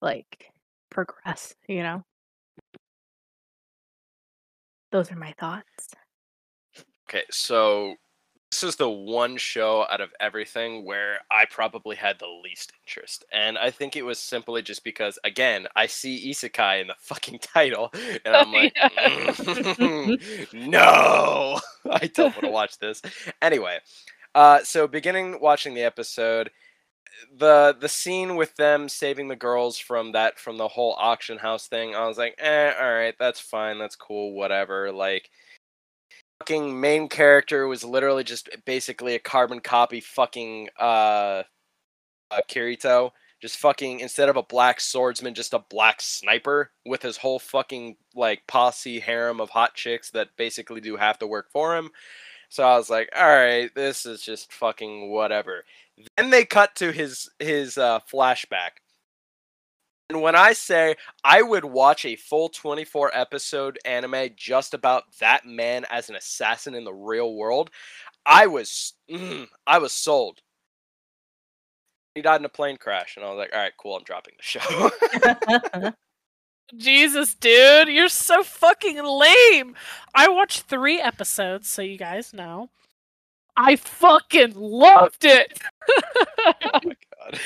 like progress. You know, those are my thoughts. Okay, so this is the one show out of everything where I probably had the least interest. And I think it was simply just because, again, I see Isekai in the fucking title, and I'm like, "Mm, no, I don't want to watch this. Anyway, uh, so beginning watching the episode, the the scene with them saving the girls from that from the whole auction house thing, I was like, eh, all right, that's fine, that's cool, whatever. Like, fucking main character was literally just basically a carbon copy, fucking uh, uh Kirito. Just fucking instead of a black swordsman, just a black sniper with his whole fucking like posse harem of hot chicks that basically do half the work for him. So I was like, all right, this is just fucking whatever. Then they cut to his his uh, flashback. And when I say I would watch a full 24 episode anime just about that man as an assassin in the real world, I was mm, I was sold. He died in a plane crash, and I was like, all right, cool, I'm dropping the show. Jesus, dude, you're so fucking lame. I watched three episodes, so you guys know. I fucking loved it. oh my god.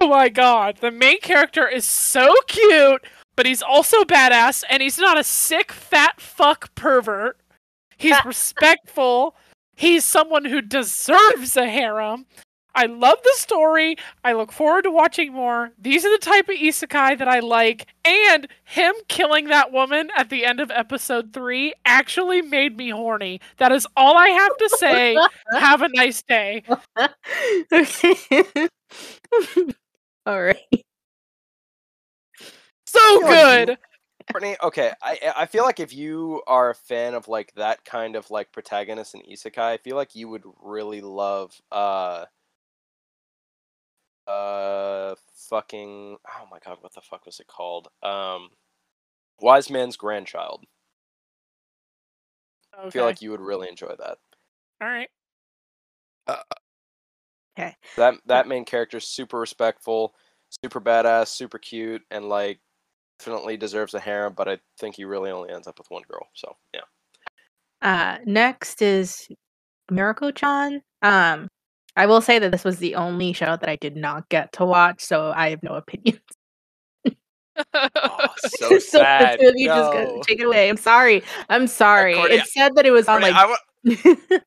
oh my god, the main character is so cute, but he's also badass, and he's not a sick, fat fuck pervert. He's respectful. He's someone who deserves a harem. I love the story. I look forward to watching more. These are the type of isekai that I like. And him killing that woman at the end of episode three actually made me horny. That is all I have to say. Have a nice day. okay. All right. So feel like you- good. Brittany, okay, I I feel like if you are a fan of like that kind of like protagonist in isekai, I feel like you would really love uh uh fucking oh my god, what the fuck was it called? Um Wise Man's Grandchild. I feel like you would really enjoy that. All right. Okay. That that main character's super respectful, super badass, super cute, and like definitely deserves a harem, but I think he really only ends up with one girl. So yeah. Uh, next is Mieruko-chan. Um, I will say that this was the only show that I did not get to watch, so I have no opinion. Oh, so sad. the two of you just No. go, take it away. I'm sorry. I'm sorry. Kortney, it said that it was on Brittany, like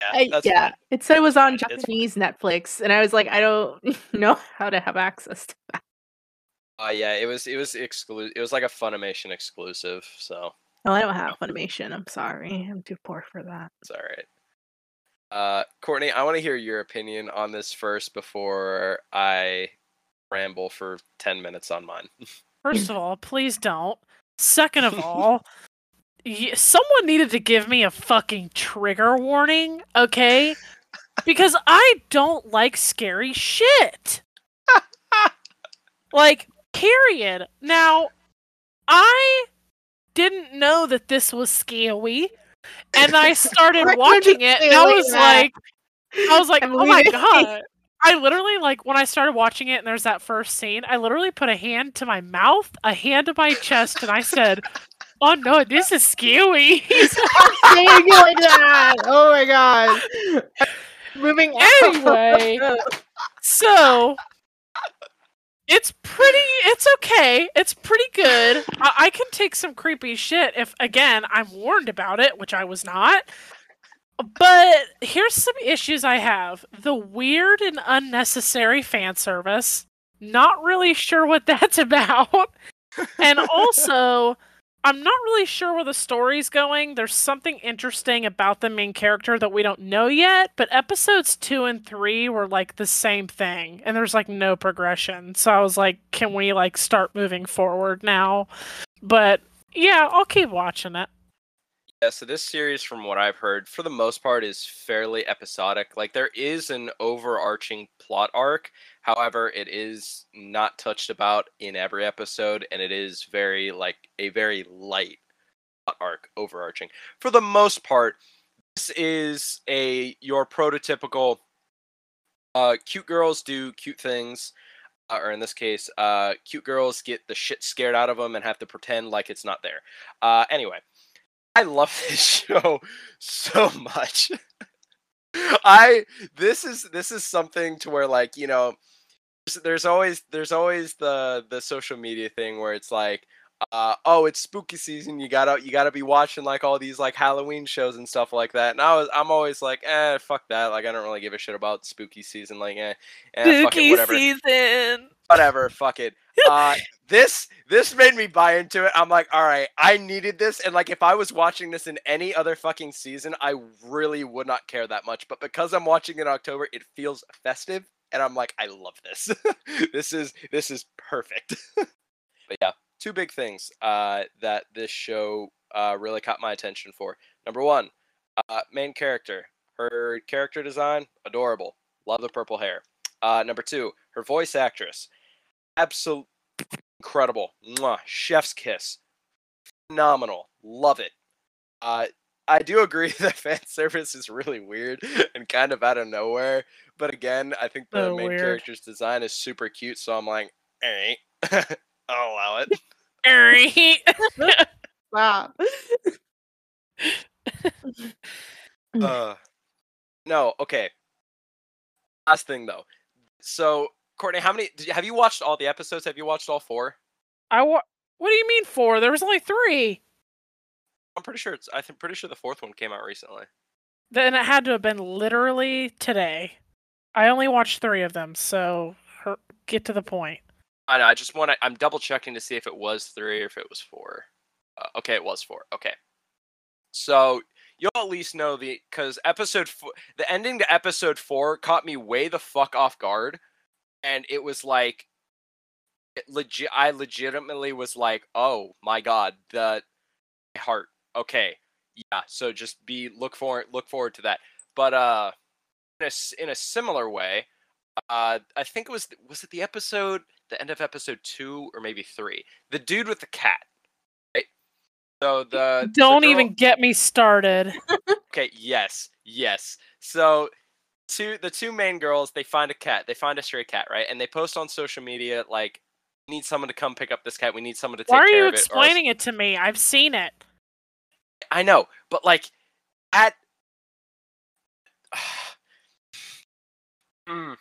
yeah, I- yeah, it said it was on. Japanese Netflix, and I was like, I don't know how to have access to that. Uh, yeah, it was it was exclusive. It was like a Funimation exclusive, so Oh, I don't have Funimation. I'm sorry. I'm too poor for that. it's all right. Uh, Kortney, I want to hear your opinion on this first before I ramble for ten minutes on mine. First of all, please don't. Second of all, someone needed to give me a fucking trigger warning, okay? Because I don't like scary shit. like, period. Now, I didn't know that this was scary, and I started watching it, and I was that? like, I was like, I'm oh my god. I literally like when I started watching it and there's that first scene, I literally put a hand to my mouth, a hand to my chest, and I said, Oh no, this is scary. saying it like that. Oh my god. Moving. Anyway. so it's pretty it's okay. It's pretty good. I, I can take some creepy shit if again I'm warned about it, which I was not. But here's some issues I have. The weird and unnecessary fan service. Not really sure what that's about. and also, I'm not really sure where the story's going. There's something interesting about the main character that we don't know yet, but episodes two and three were like the same thing, and there's like no progression. So I was like, can we like start moving forward now? But yeah, I'll keep watching it. Yeah, so this series, from what I've heard, for the most part, is fairly episodic. Like there is an overarching plot arc, however, it is not touched about in every episode, and it is very like a very light arc overarching. For the most part, this is a your prototypical uh, cute girls do cute things. Uh, or in this case, uh, cute girls get the shit scared out of them and have to pretend like it's not there. Uh, anyway, I love this show so much. I this is this is something to where like you know there's always there's always the the social media thing where it's like uh, oh it's spooky season you gotta you gotta be watching like all these like halloween shows and stuff like that and i was i'm always like eh fuck that like i don't really give a shit about spooky season like eh, eh fuck it, Spooky whatever season. whatever, fuck it. Uh, this this made me buy into it. I'm like, all right, I needed this, and like, if I was watching this in any other fucking season, I really would not care that much. But because I'm watching in October, it feels festive, and I'm like, I love this. this is this is perfect. but yeah, two big things uh, that this show uh, really caught my attention for. Number one, uh, main character. Her character design, adorable. Love the purple hair. Uh, number two, her voice actress absolute incredible. Mwah, chef's kiss. Phenomenal. Love it. I do agree that fan service is really weird and kind of out of nowhere. But again, I think the So main weird. character's design is super cute, so I'm like, alright. I'll allow it. Alright. Wow. Uh, no, okay. Last thing though. So, Kortney, how many did you, have you watched all the episodes? Have you watched all four? I wa- What do you mean four? There was only three. I'm pretty sure it's. I think pretty sure the fourth one came out recently. Then it had to have been literally today. I only watched three of them, so her- get to the point. I know. I just want to. I'm double checking to see if it was three or if it was four. Uh, okay, it was four. Okay. So you'll at least know the because episode four, the ending to episode four caught me way the fuck off guard, and it was like, it legit. I legitimately was like, oh my god, the my heart. Okay, yeah. So just be look for look forward to that. But uh, in a in a similar way, uh, I think it was was it the episode the end of episode two or maybe three. The dude with the cat. Right? So the the Don't girl- even get me started. Okay, yes, yes. So two the two main girls, they find a cat. They find a stray cat, right? And they post on social media like "We need someone to come pick up this cat. We need someone to take Why are care you of it. or else-" explaining it to me? I've seen it. I know, but like at Mm.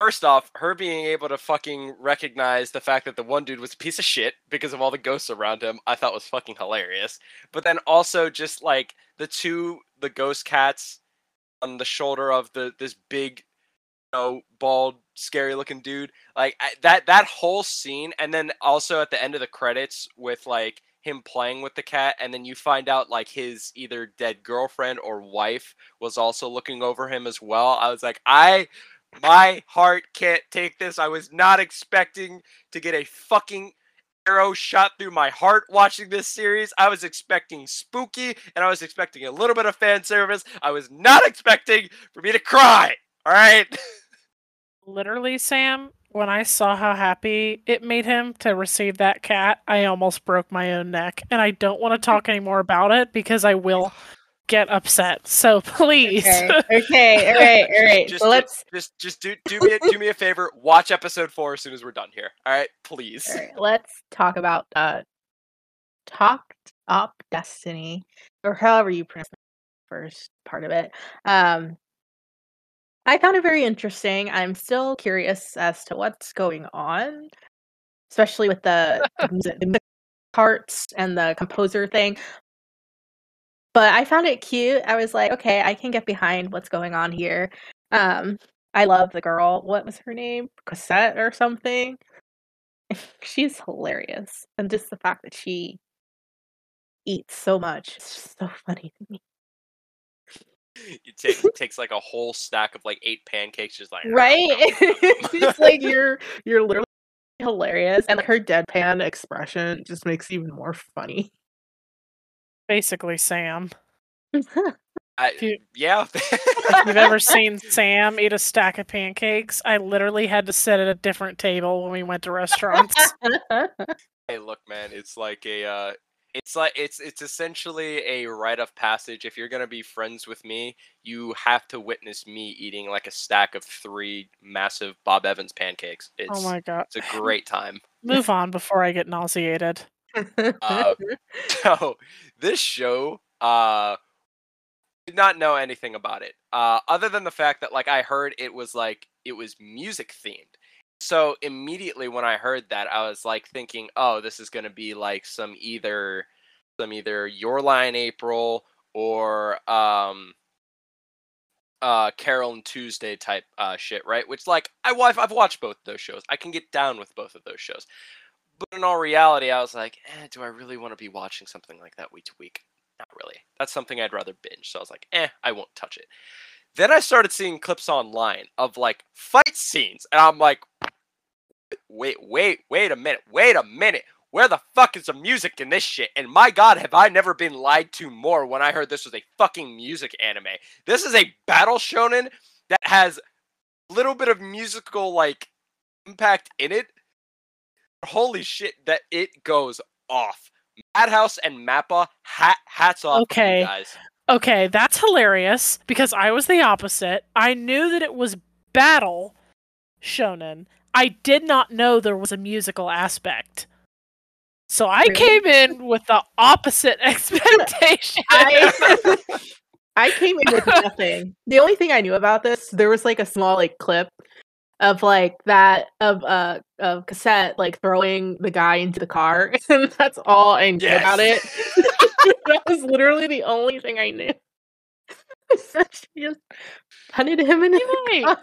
First off, her being able to fucking recognize the fact that the one dude was a piece of shit because of all the ghosts around him, I thought was fucking hilarious. But then also just like the two the ghost cats on the shoulder of the this big you know bald scary looking dude like I, that that whole scene and then also at the end of the credits with like him playing with the cat and then you find out like his either dead girlfriend or wife was also looking over him as well. I was like i my heart can't take this. I was not expecting to get a fucking arrow shot through my heart watching this series. I was expecting spooky and i was expecting a little bit of fan service. I was not expecting for me to cry. All right. Literally, Sam, when I saw how happy it made him to receive that cat, I almost broke my own neck. And I don't want to talk anymore about it because I will get upset. So please. Okay. Okay. All right. All right. just So let's. just just do do me a, do me a favor watch episode 4 as soon as we're done here all right please All right, let's talk about uh, Takt. op. Destiny, or however you pronounce the first part of it. Um, I found it very interesting. I'm still curious as to what's going on, especially with the, the music, the music parts and the composer thing. But I found it cute. I was like, okay, I can get behind what's going on here. Um, I love the girl. What was her name? Cassette or something. She's hilarious, and just the fact that she eats so much is just so funny to me. It, take, it takes like a whole stack of like eight pancakes, just like Right? it's like you're you're literally hilarious, and like her deadpan expression just makes it even more funny. Basically, Sam. I, you- yeah. If you've ever seen Sam eat a stack of pancakes, I literally had to sit at a different table when we went to restaurants. hey, look, man, it's like a. Uh, it's like it's it's essentially a rite of passage. If you're gonna be friends with me, you have to witness me eating like a stack of three massive Bob Evans pancakes. It's oh my god. it's a great time. Move on before I get nauseated. Uh, so this show, uh, did not know anything about it, uh, other than the fact that like I heard it was like it was music themed. So immediately when I heard that, I was like thinking, oh, this is gonna be like some either some either Your Lie in April or um uh Carol and Tuesday type uh shit, right? Which like I wa- I've watched both those shows. I can get down with both of those shows. But in all reality, I was like, eh, do I really want to be watching something like that week to week? Not really. That's something I'd rather binge. So I was like, eh, I won't touch it. Then I started seeing clips online of like fight scenes, and I'm like, wait, wait, wait a minute, wait a minute. Where the fuck is the music in this shit? And my god, have I never been lied to more when I heard this was a fucking music anime. This is a battle shonen that has a little bit of musical like impact in it. Holy shit, that it goes off. Madhouse and Mappa, hat, hats off to Okay. you guys. Okay, that's hilarious because I was the opposite. I knew that it was battle shonen. I did not know there was a musical aspect. So I Really? came in with the opposite expectation. I I came in with nothing. The only thing I knew about this, there was like a small like clip of like that of uh of cassette like throwing the guy into the car, and that's all I knew about it. That was literally the only thing I knew. So she just punted him in the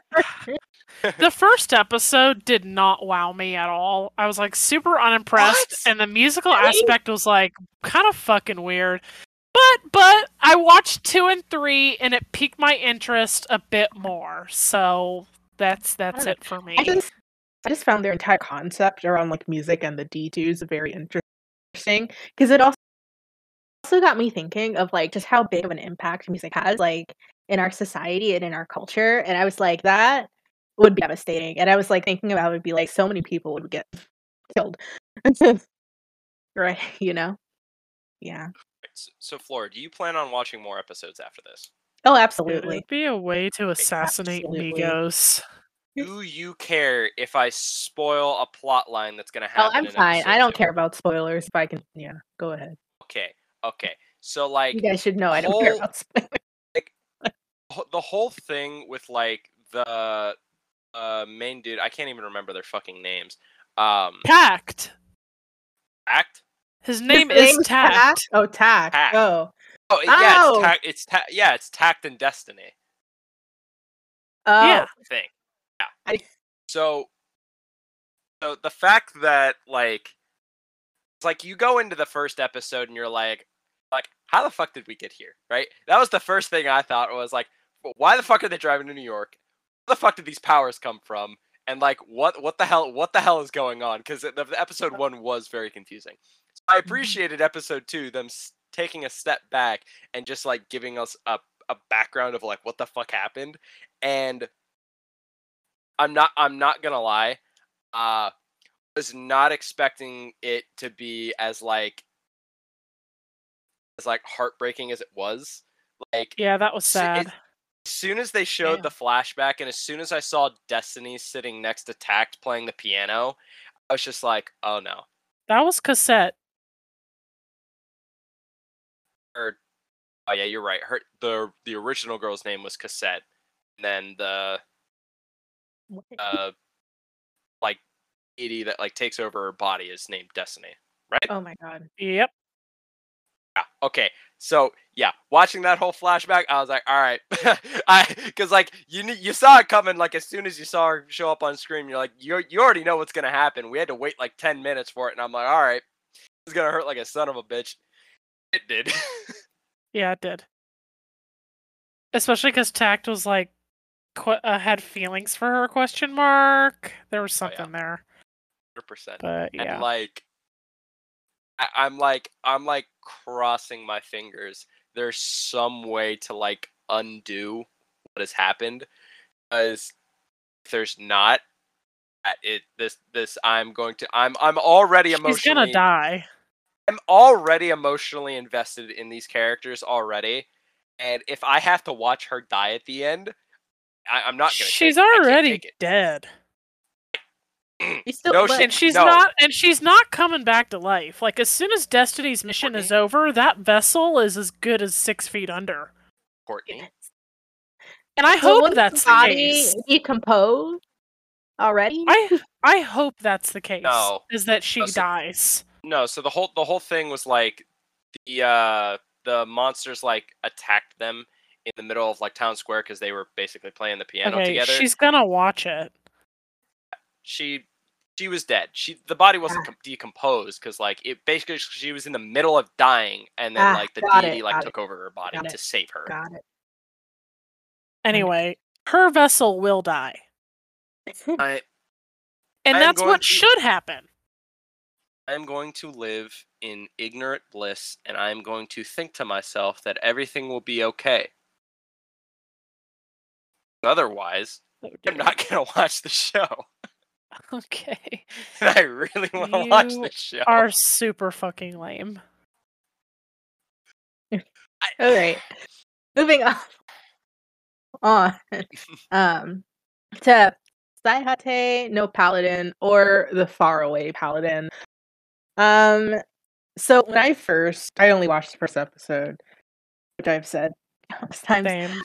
the first episode did not wow me at all. I was like super unimpressed, What? and the musical Really? aspect was like kind of fucking weird. But but I watched two and three, and it piqued my interest a bit more. So that's that's it for me. I just I just found their entire concept around like music and the D2s very interesting because it also also got me thinking of like just how big of an impact music has like in our society and in our culture and I was like that would be devastating and I was like thinking about it would be like so many people would get killed right you know yeah So, so, Flora, do you plan on watching more episodes after this? oh It absolutely would be a way to assassinate Absolutely. Migos. Do you care if I spoil a plot line that's gonna happen? oh happen? I'm in fine I don't two? care about spoilers if I can yeah go ahead Okay, okay. So like you guys should know I don't care about spoilers wh- the whole thing with like the uh main dude, I can't even remember their fucking names. Um, Takt. act. His His name is name's Takt. oh Takt Takt. oh Oh yeah, Oh! it's Takt. It's ta- yeah, it's Takt and destiny oh Yeah. thing. Yeah. I- So, so the fact that like, it's like you go into the first episode and you're like, like, how the fuck did we get here? Right? That was the first thing I thought was like, "Well, why the fuck are they driving to New York? Where the fuck did these powers come from? And like, what what the hell what the hell is going on? Because the, the episode one was very confusing. So I appreciated episode two them s- taking a step back and just like giving us a a background of like what the fuck happened and I'm not I'm not gonna lie. Uh was not expecting it to be as like as like heartbreaking as it was. Like Yeah, that was So it- sad. as soon as they showed Damn. the flashback and as soon as I saw Destiny sitting next to Takt playing the piano, I was just like, oh no. That was cassette. Or oh yeah, you're right. Her the the original girl's name was Cassette. And then the uh like deity that like takes over her body is named Destiny. Right? oh my god Yep. Yeah. Okay. So yeah, watching that whole flashback, I was like, all right, I because like you you saw it coming like as soon as you saw her show up on screen, you're like you you already know what's gonna happen. We had to wait like ten minutes for it, and I'm like, all right, it's gonna hurt like a son of a bitch. It did. Yeah, it did. Especially because Takt was like qu- uh, had feelings for her question mark. There was Oh, yeah. something there, Hundred percent. but yeah. And like, I- I'm like, I'm like crossing my fingers. There's some way to like undo what has happened, because if there's not, uh, it this this I'm going to I'm I'm already She's emotionally gonna die. I'm already emotionally invested in these characters already, and if I have to watch her die at the end, I, I'm not gonna. She's take, already dead, still, No, but- she- and she's No. not. And she's not coming back to life. Like as soon as Destiny's mission is over, that vessel is as good as six feet under. Kortney. And I So hope wouldn't that's the the case. decompose already. I I hope that's the case. No. Is that she No, so- dies? No, so the whole the whole thing was like the uh the monsters like attacked them in the middle of like town square because they were basically playing the piano okay, together. she's gonna watch it. She she was dead. She the body wasn't Ah. decomposed because like it basically she was in the middle of dying and then Ah, like the deity it, like got took over her body got to it, save her. Got it. Anyway, her vessel will die, I and I'm that's what to- should happen. I'm going to live in ignorant bliss and I'm going to think to myself that everything will be okay. Otherwise, Oh, I'm not gonna watch the show. Okay, I really want to watch the show. are super fucking lame. All right. Moving on. On. Um to Saihate no Paladin or the Faraway Paladin. Um so when I first I only watched the first episode, which I've said countless times. Same.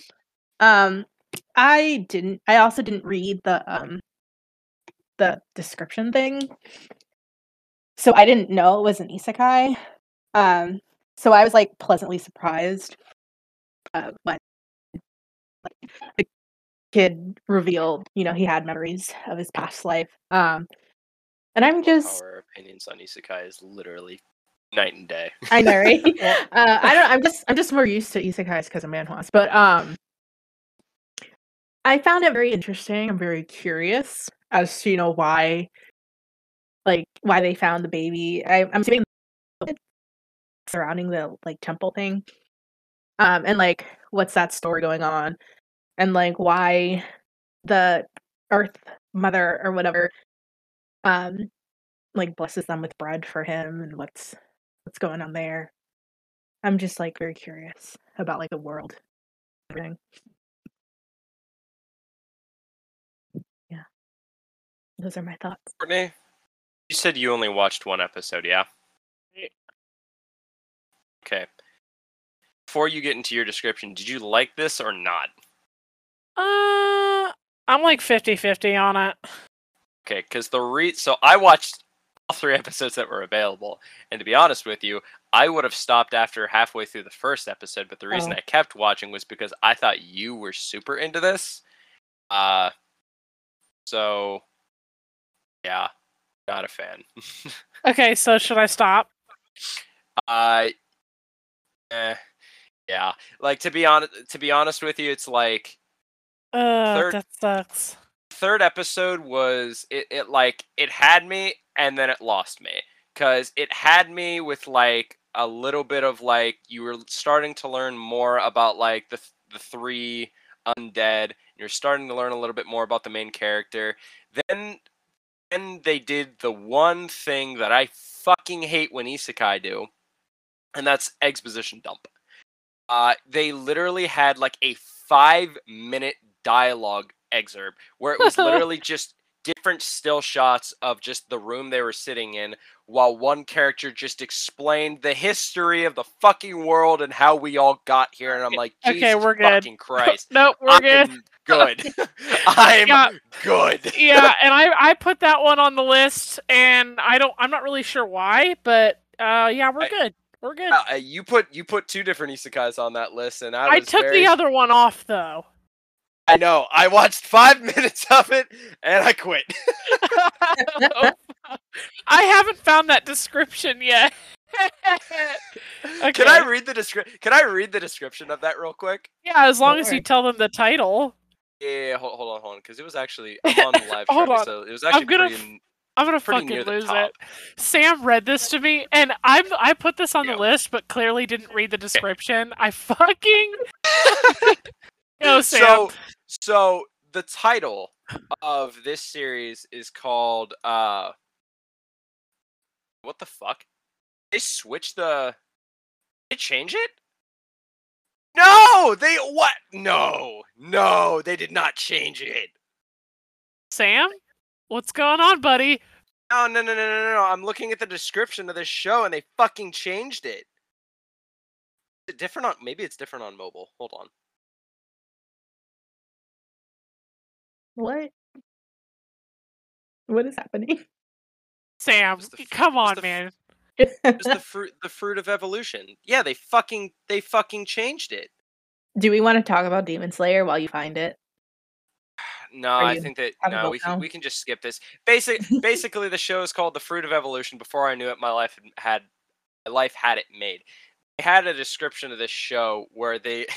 Um I didn't I also didn't read the um the description thing. So I didn't know it was an isekai. Um so I was like pleasantly surprised uh, when like, the kid revealed, you know, he had memories of his past life. Um and I'm just Our opinions on isekai is literally night and day. I know, right? uh, I don't. I'm just. I'm just more used to isekais because of manhwas. But um, I found it very interesting. I'm very curious as to you know why, like why they found the baby. I, I'm assuming surrounding the like temple thing, um, and like what's that story going on, and like why the Earth Mother or whatever, um, like blesses them with bread for him, and what's what's going on there. I'm just like very curious about like the world, everything. Those are my thoughts. Kortney, you said you only watched one episode, yeah? Yeah. Okay. Before you get into your description, did you like this or not? Uh, I'm like 50-50 on it. Okay, because the re so I watched all three episodes that were available, and to be honest with you, I would have stopped after halfway through the first episode, but the reason Oh. I kept watching was because I thought you were super into this. Uh so yeah, not a fan. Okay, so should I stop? uh eh, yeah. Like to be honest to be honest with you, it's like Uh, Third- that sucks. third episode was it, it like it had me and then it lost me because it had me with like a little bit of like you were starting to learn more about like the the three undead you're starting to learn a little bit more about the main character then then they did the one thing that i fucking hate when isekai do and that's exposition dump uh they literally had like a five minute dialogue excerpt where it was literally just different still shots of just the room they were sitting in while one character just explained the history of the fucking world and how we all got here and I'm like Okay, Jesus we're good. fucking Christ Nope, we're good. I'm good I'm Yeah. good yeah, and I I put that one on the list, and I don't I'm not really sure why, but uh, yeah, we're I- good. We're good. Uh, uh, you put you put two different isekais on that list, and I, I took very- the other one off though. I know. I watched five minutes of it, and I quit. I haven't found that description yet. Can I read the description? Can I read the description of that real quick? yeah, as long as you tell them the title. Yeah, hold, hold on, hold on, because it was actually I'm on the live Hold show, on. so it was actually gonna pretty. in- I'm gonna fucking lose it. Sam read this to me, and I'm I put this on Yeah. the list, but clearly didn't read the description. I fucking no Sam. So, so the title of this series is called uh, what the fuck? They switched the. They change it? No, they what? No, no, they did not change it. Sam, what's going on, buddy? No, no, no, no, no, no, no. I'm looking at the description of this show, and they fucking changed it. Is it different on? Maybe it's different on mobile. Hold on. What? What is happening? Sam, f- come on, the It's the fruit, the fruit of evolution. Yeah, they fucking, they fucking changed it. Do we want to talk about Demon Slayer while you find it? No, I think that no, we can we can just skip this. Basic, basically, the show is called "The Fruit of Evolution." Before I knew it, my life had, my life had it made. They had a description of this show where they.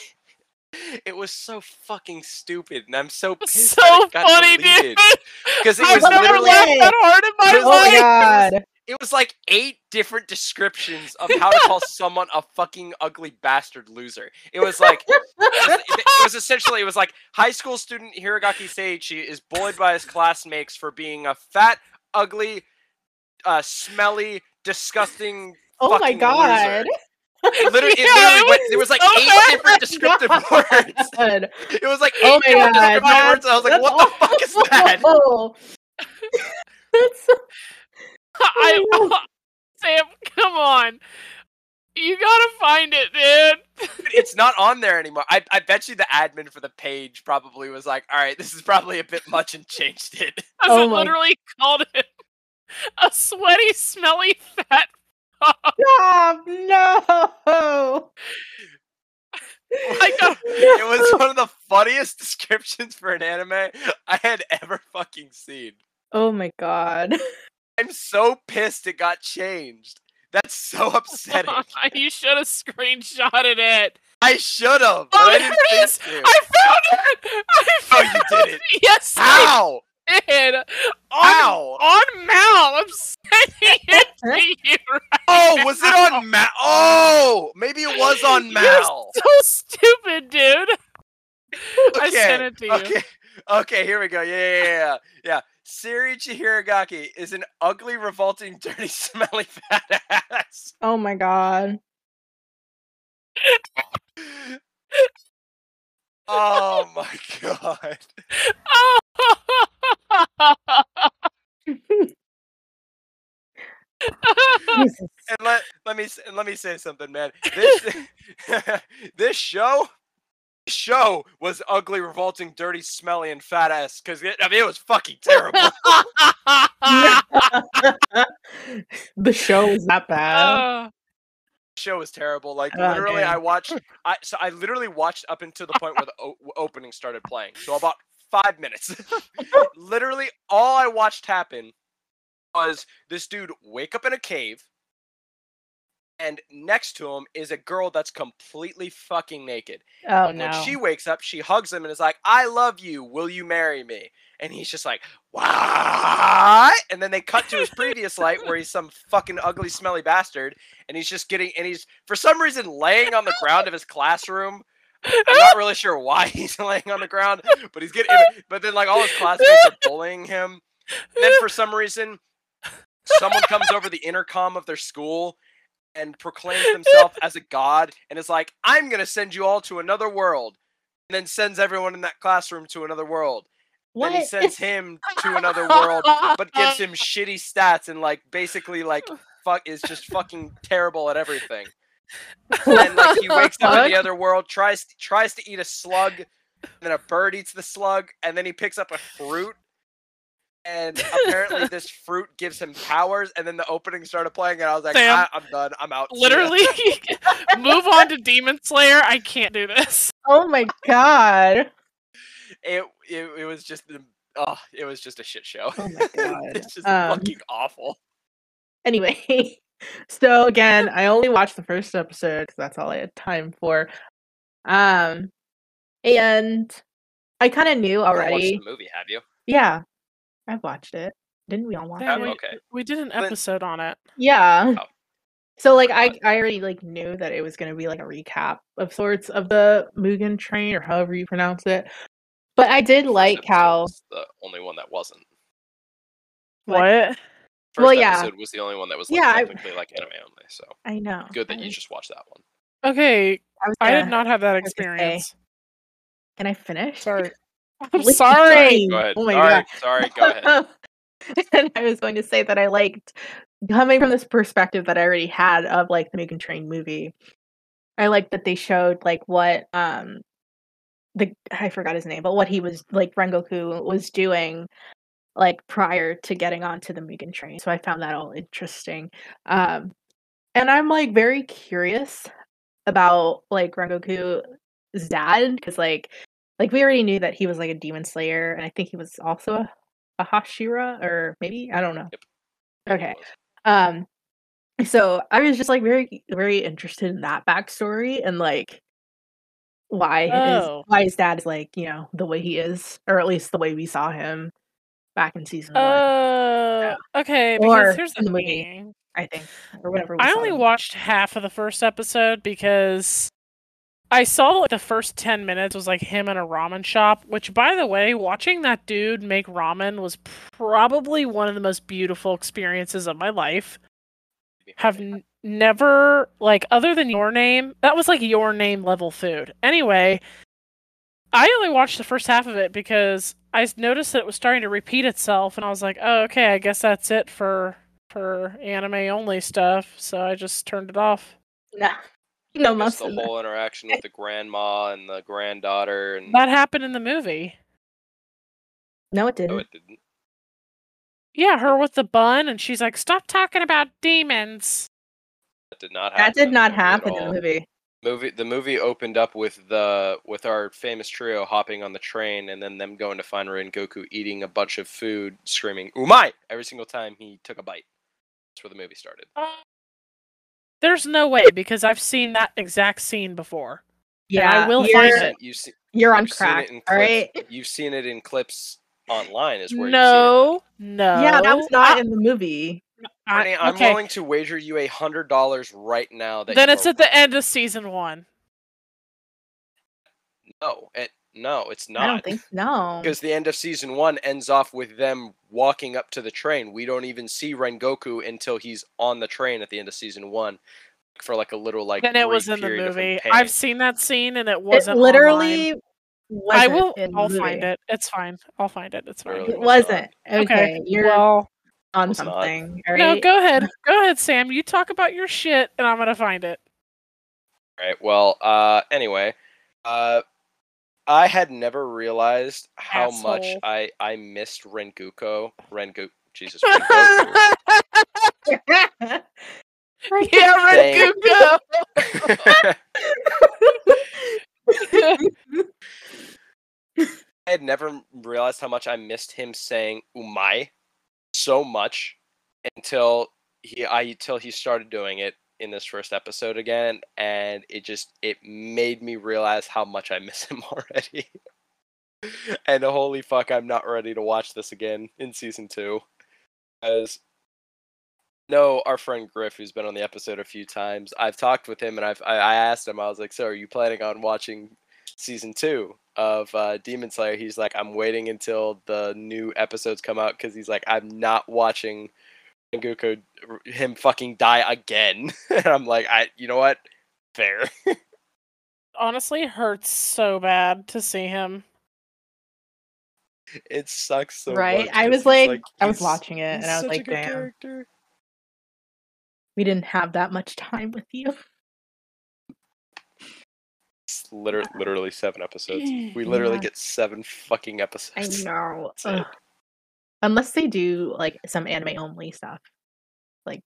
It was so fucking stupid, and I'm so pissed So it funny, deleted. dude. Because it I've was never literally laughed that hard in my oh life. my god. It was like eight different descriptions of how to call someone a fucking ugly bastard loser. It was like it was, it was essentially it was like high school student Hiragaki Seiichi is bullied by his classmates for being a fat, ugly, uh, smelly, disgusting. Oh my god. loser. It literally, it Yeah, literally it went, was there was like eight different descriptive words. God. It was like eight Oh my different god. descriptive that's- words. And I was like, what the fuck is that? That's so- I, oh, Sam, come on. You gotta find it, dude. it's not on there anymore. I, I bet you the admin for the page probably was like, all right, this is probably a bit much and changed it. I Oh it my- literally called it a sweaty, smelly, fat. Stop! No. I know. It was one of the funniest descriptions for an anime I had ever fucking seen. Oh my god. I'm so pissed it got changed. That's so upsetting. you should have screenshotted it. I should have. Oh, I there didn't it think to. I found it. I Oh, found you did it. Yes, I How? did. How? on Mal. I'm sending it to you. Right Oh, was it on Mal? Oh, maybe it was on Mal. You're so stupid, dude. I sent it to you. Okay. Okay, here we go. Yeah, yeah, yeah, yeah. Yeah. Seiichi Hiragaki is an ugly, revolting, dirty, smelly fat ass. Oh my god. Oh my god. And let let me and let me say something, man. This this show show was ugly, revolting, dirty, smelly, and fat ass because I mean it was fucking terrible. the show was that bad. Uh, show was terrible. Like Oh, literally, I watched. I so I literally watched up until the point where the o- opening started playing. So about five minutes. literally, all I watched happen was this dude wake up in a cave, and next to him is a girl that's completely fucking naked. oh And no. When she wakes up, she hugs him and is like, "I love you. Will you marry me?" And he's just like, "What?" And then they cut to his previous life where he's some fucking ugly, smelly bastard, and he's just getting and he's for some reason laying on the ground of his classroom. I'm not really sure why he's laying on the ground, but he's getting. But then like all his classmates are bullying him. And then for some reason, someone comes over the intercom of their school and proclaims himself as a god and is like, I'm going to send you all to another world. And then sends everyone in that classroom to another world. what? Then he sends him to another world, but gives him shitty stats and like basically like fuck is just fucking terrible at everything. And like he wakes up in the other world, tries tries to eat a slug, and then a bird eats the slug, and then he picks up a fruit. And apparently this fruit gives him powers. And then the opening started playing, and I was like, Sam, "Ah, I'm done. I'm out. Literally, move on to Demon Slayer. I can't do this. Oh my god. it, it it was just oh, it was just a shit show. Oh my god. it's just Um, fucking awful. Anyway, so again, I only watched the first episode because that's all I had time for. Um, and I kind of knew You haven't watched already. the movie, have you? Yeah, I've watched it. Didn't we all watch Yeah, it? we, okay. we did an But- episode on it. Yeah. Oh. So like I I already like knew that it was gonna be like a recap of sorts of the Mugen Train or however you pronounce it. But I did like episode how the only one that wasn't. What? What? First Well, yeah. episode was the only one that was like, Yeah, I- like anime only. So I know. good that I you just watched that one. Okay, I, was I did not have that was gonna say- experience. Can I finish? Sorry. I'm Listen, sorry. Go ahead. Oh my sorry, God. sorry. Go ahead. and I was going to say that I liked coming from this perspective that I already had of like the Mugen Train movie. I liked that they showed like what um the I forgot his name, but what he was like Rengoku was doing like prior to getting onto the Mugen Train. So I found that all interesting. Um and I'm like very curious about like Rengoku's dad because like like we already knew that he was like a demon slayer and I think he was also a, a Hashira or maybe I don't know. Yep. Okay. Um so I was just like very very interested in that backstory and like why his Oh. why his dad is like, you know, the way he is, or at least the way we saw him back in season one, Oh, okay. Or Because here's the the movie. thing. I think. Or whatever we I only watched half of the first episode because I saw like the first 10 minutes was like him in a ramen shop, which by the way, watching that dude make ramen was probably one of the most beautiful experiences of my life. Have n- never like other than your name, that was like your name level food. Anyway, I only watched the first half of it because I noticed that it was starting to repeat itself and I was like, "Oh, okay, I guess that's it for for anime only stuff." So I just turned it off. No. No Just most the of the whole interaction with the grandma and the granddaughter, and That happened in the movie. No, it didn't. No, it didn't. Yeah, her with the bun and she's like, "Stop talking about demons." That did not happen. That did in the not movie happen in the movie. movie the movie opened up with the with our famous trio hopping on the train and then them going to find Rengoku eating a bunch of food screaming umai every single time he took a bite that's where the movie started oh, There's no way because I've seen that exact scene before. Yeah, I will you're, find it. you've, se- You're on you've seen crack. it in All clips right. you've seen it in clips online is where No, no. Yeah, that was not I- in the movie. I- you've seen it Brittany, I'm okay, willing to wager you a hundred dollars right now that then it's are at the end of season one. no it no it's not I don't think no. Because the end of season one ends off with them walking up to the train. We don't even see Rengoku until he's on the train at the end of season one for like a little like. then it was in the period of him movie. I've seen that scene and it It wasn't. literally online. wasn't I will. I'll movie. find it. It's fine. I'll find it. It's fine. Really? It was wasn't. not. Okay, you're well, on something. All no. Go ahead. Go ahead, Sam. You talk about your shit, and I'm gonna find it. Right. Well. Uh. Anyway. Uh. I had never realized how much I I missed Rengoku. Rengoku. Jesus. Rengoku. yeah, Rengoku. I had never realized how much I missed him saying "umai" so much until he I until he started doing it in this first episode again, and it just it made me realize how much I miss him already. and holy fuck, I'm not ready to watch this again in season two, as no, our friend Griff, who's been on the episode a few times, I've talked with him and I've I, I asked him, I was like, "So, are you planning on watching season two of uh, Demon Slayer?" He's like, "I'm waiting until the new episodes come out because he's like, I'm not watching Rengoku him fucking die again." and I'm like, "I, you know what? Fair." Honestly, hurts so bad to see him. it sucks so right. much I 'cause was he's, like, I was watching it and I was like, damn, character. we didn't have that much time with you. It's literally, literally seven episodes. We literally Yeah. get seven fucking episodes. I know. That's it. Ugh. Unless they do like some anime only stuff. Like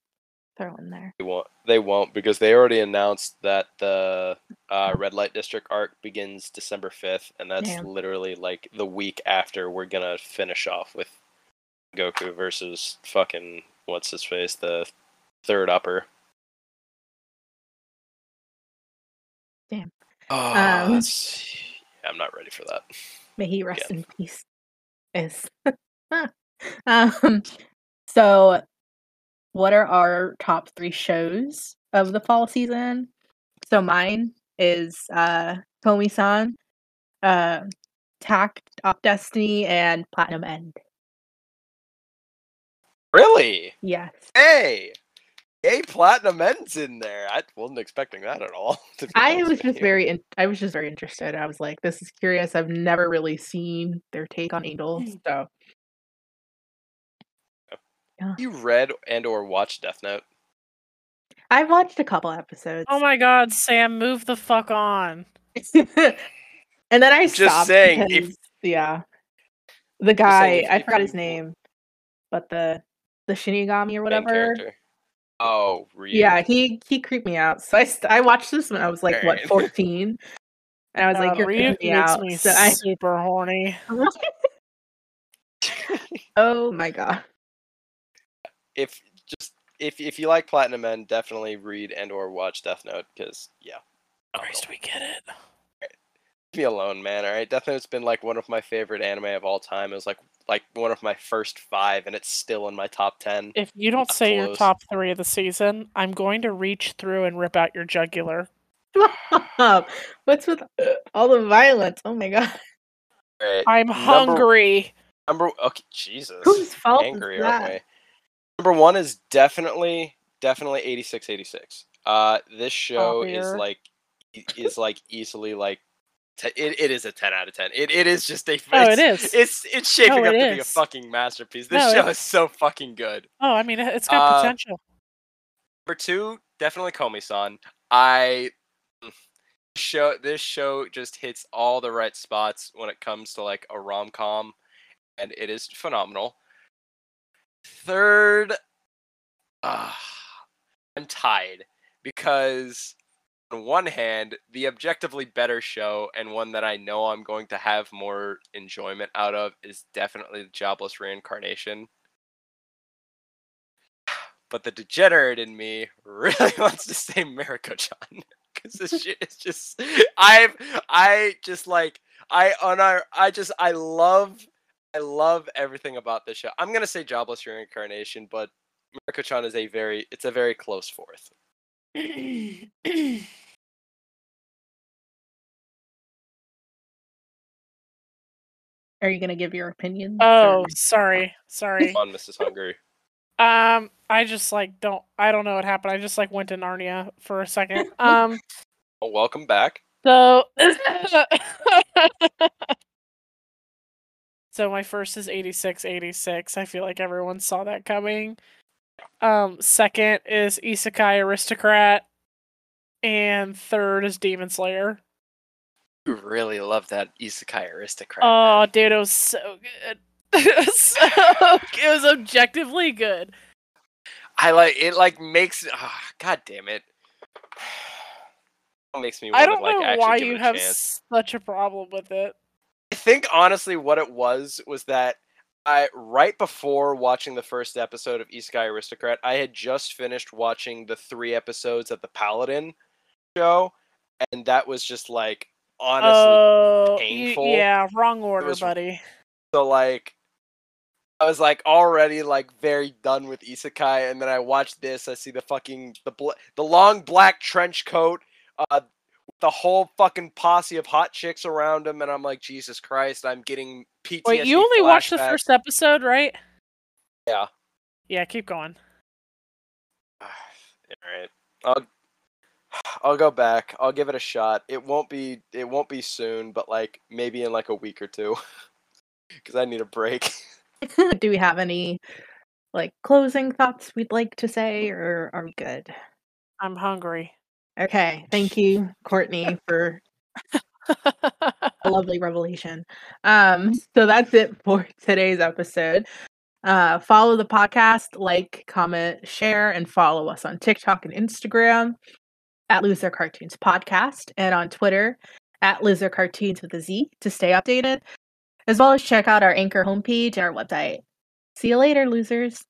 throw in there. They won't. They won't because they already announced that the uh, red light district arc begins December fifth, and that's literally like the week after we're gonna finish off with Goku versus fucking what's his face, the third upper. Damn. Oh, Um, yeah, I'm not ready for that. May he rest in peace. Is um so what are our top three shows of the fall season? So mine is uh Komi-san, uh Takt. op. Destiny, and Platinum End. Really? Yes. Hey, a platinum ends in there. I wasn't expecting that at all. I was just you. very in- I was just very interested. I was like, this is curious. I've never really seen their take on Angel. So You read and or watched Death Note? I've watched a couple oh episodes. Oh my god, Sam, move the fuck on. and then I Just stopped saying, if- yeah, the guy if- I if forgot his name, but the the Shinigami or whatever. Oh, Ryuk. Yeah, he he creeped me out. So I st- I watched this when I was like what fourteen, and I was like, God, you're Ryuk creeping me makes out. me So I super horny. oh my god, if just if if you like Platinum End, definitely read and or watch Death Note because yeah, Christ, we get it. leave me alone, man. All right, Death Note's been like one of my favorite anime of all time. It was like like one of my first five, and it's still in my top ten. If you don't Not say your top three of the season, I'm going to reach through and rip out your jugular. What's with all the violence? Oh my god, Right. I'm Number- hungry. Number okay, Jesus. whose fault angry, is aren't that? Number one is definitely definitely 86 86. Uh this show is like is like easily like te- it, it is a 10 out of 10. It it is just a Oh, it's, it is. It's it's shaping No, up it to be a fucking masterpiece. This No, show is so fucking good. Oh, I mean, it- it's got Uh, potential. Number 2, definitely Komi-san. I show this show just hits all the right spots when it comes to like a rom-com and it is phenomenal. Third, ah, I'm tied because on one hand, the objectively better show and one that I know I'm going to have more enjoyment out of is definitely the Jobless Reincarnation. But the degenerate in me really wants to say Mieruko-chan because this shit is just I've I just like I on our I just I love I love everything about this show. I'm gonna say Jobless Reincarnation, but Mieruko-chan is a very it's a very close fourth. Are you gonna give your opinion? oh, sorry, sorry. on Mrs. Hungry. Um, I just like don't. I don't know what happened. I just like went to Narnia for a second. Um, Well, welcome back. so. So my first is 86 86. I feel like everyone saw that coming. Um second is Isekai Aristocrat and third is Demon Slayer. You really love that Isekai aristocrat. Oh, man. dude, it was so good. it, was so, it was objectively good. I like it. Like makes ah, god damn it. It makes me. I don't like, know why you have chance. such a problem with it. I think honestly, what it was was that I right before watching the first episode of Isekai Aristocrat, I had just finished watching the three episodes of the Paladin show, and that was just like honestly. Oh, painful. yeah, wrong order, was- buddy. so like, I was like already like very done with Isekai, and then I watched this. I see the fucking the bl- the long black trench coat, uh, the whole fucking posse of hot chicks around him, and I'm like, Jesus Christ, I'm getting PTSD. Wait, you only watched the first episode, right? Yeah. Yeah, keep going. All right. I'll I'll go back. I'll give it a shot. It won't be it won't be soon, but like maybe in like a week or two. Cuz I need a break. Do we have any like closing thoughts we'd like to say, or are we good? I'm hungry. Okay, thank you, Kortney, for a lovely revelation. Um, so that's it for today's episode. Uh, follow the podcast, like, comment, share, and follow us on TikTok and Instagram at Loser Cartoons Podcast and on Twitter at Loser Cartoons with a Z to stay updated, as well as check out our Anchor homepage and our website. See you later, losers.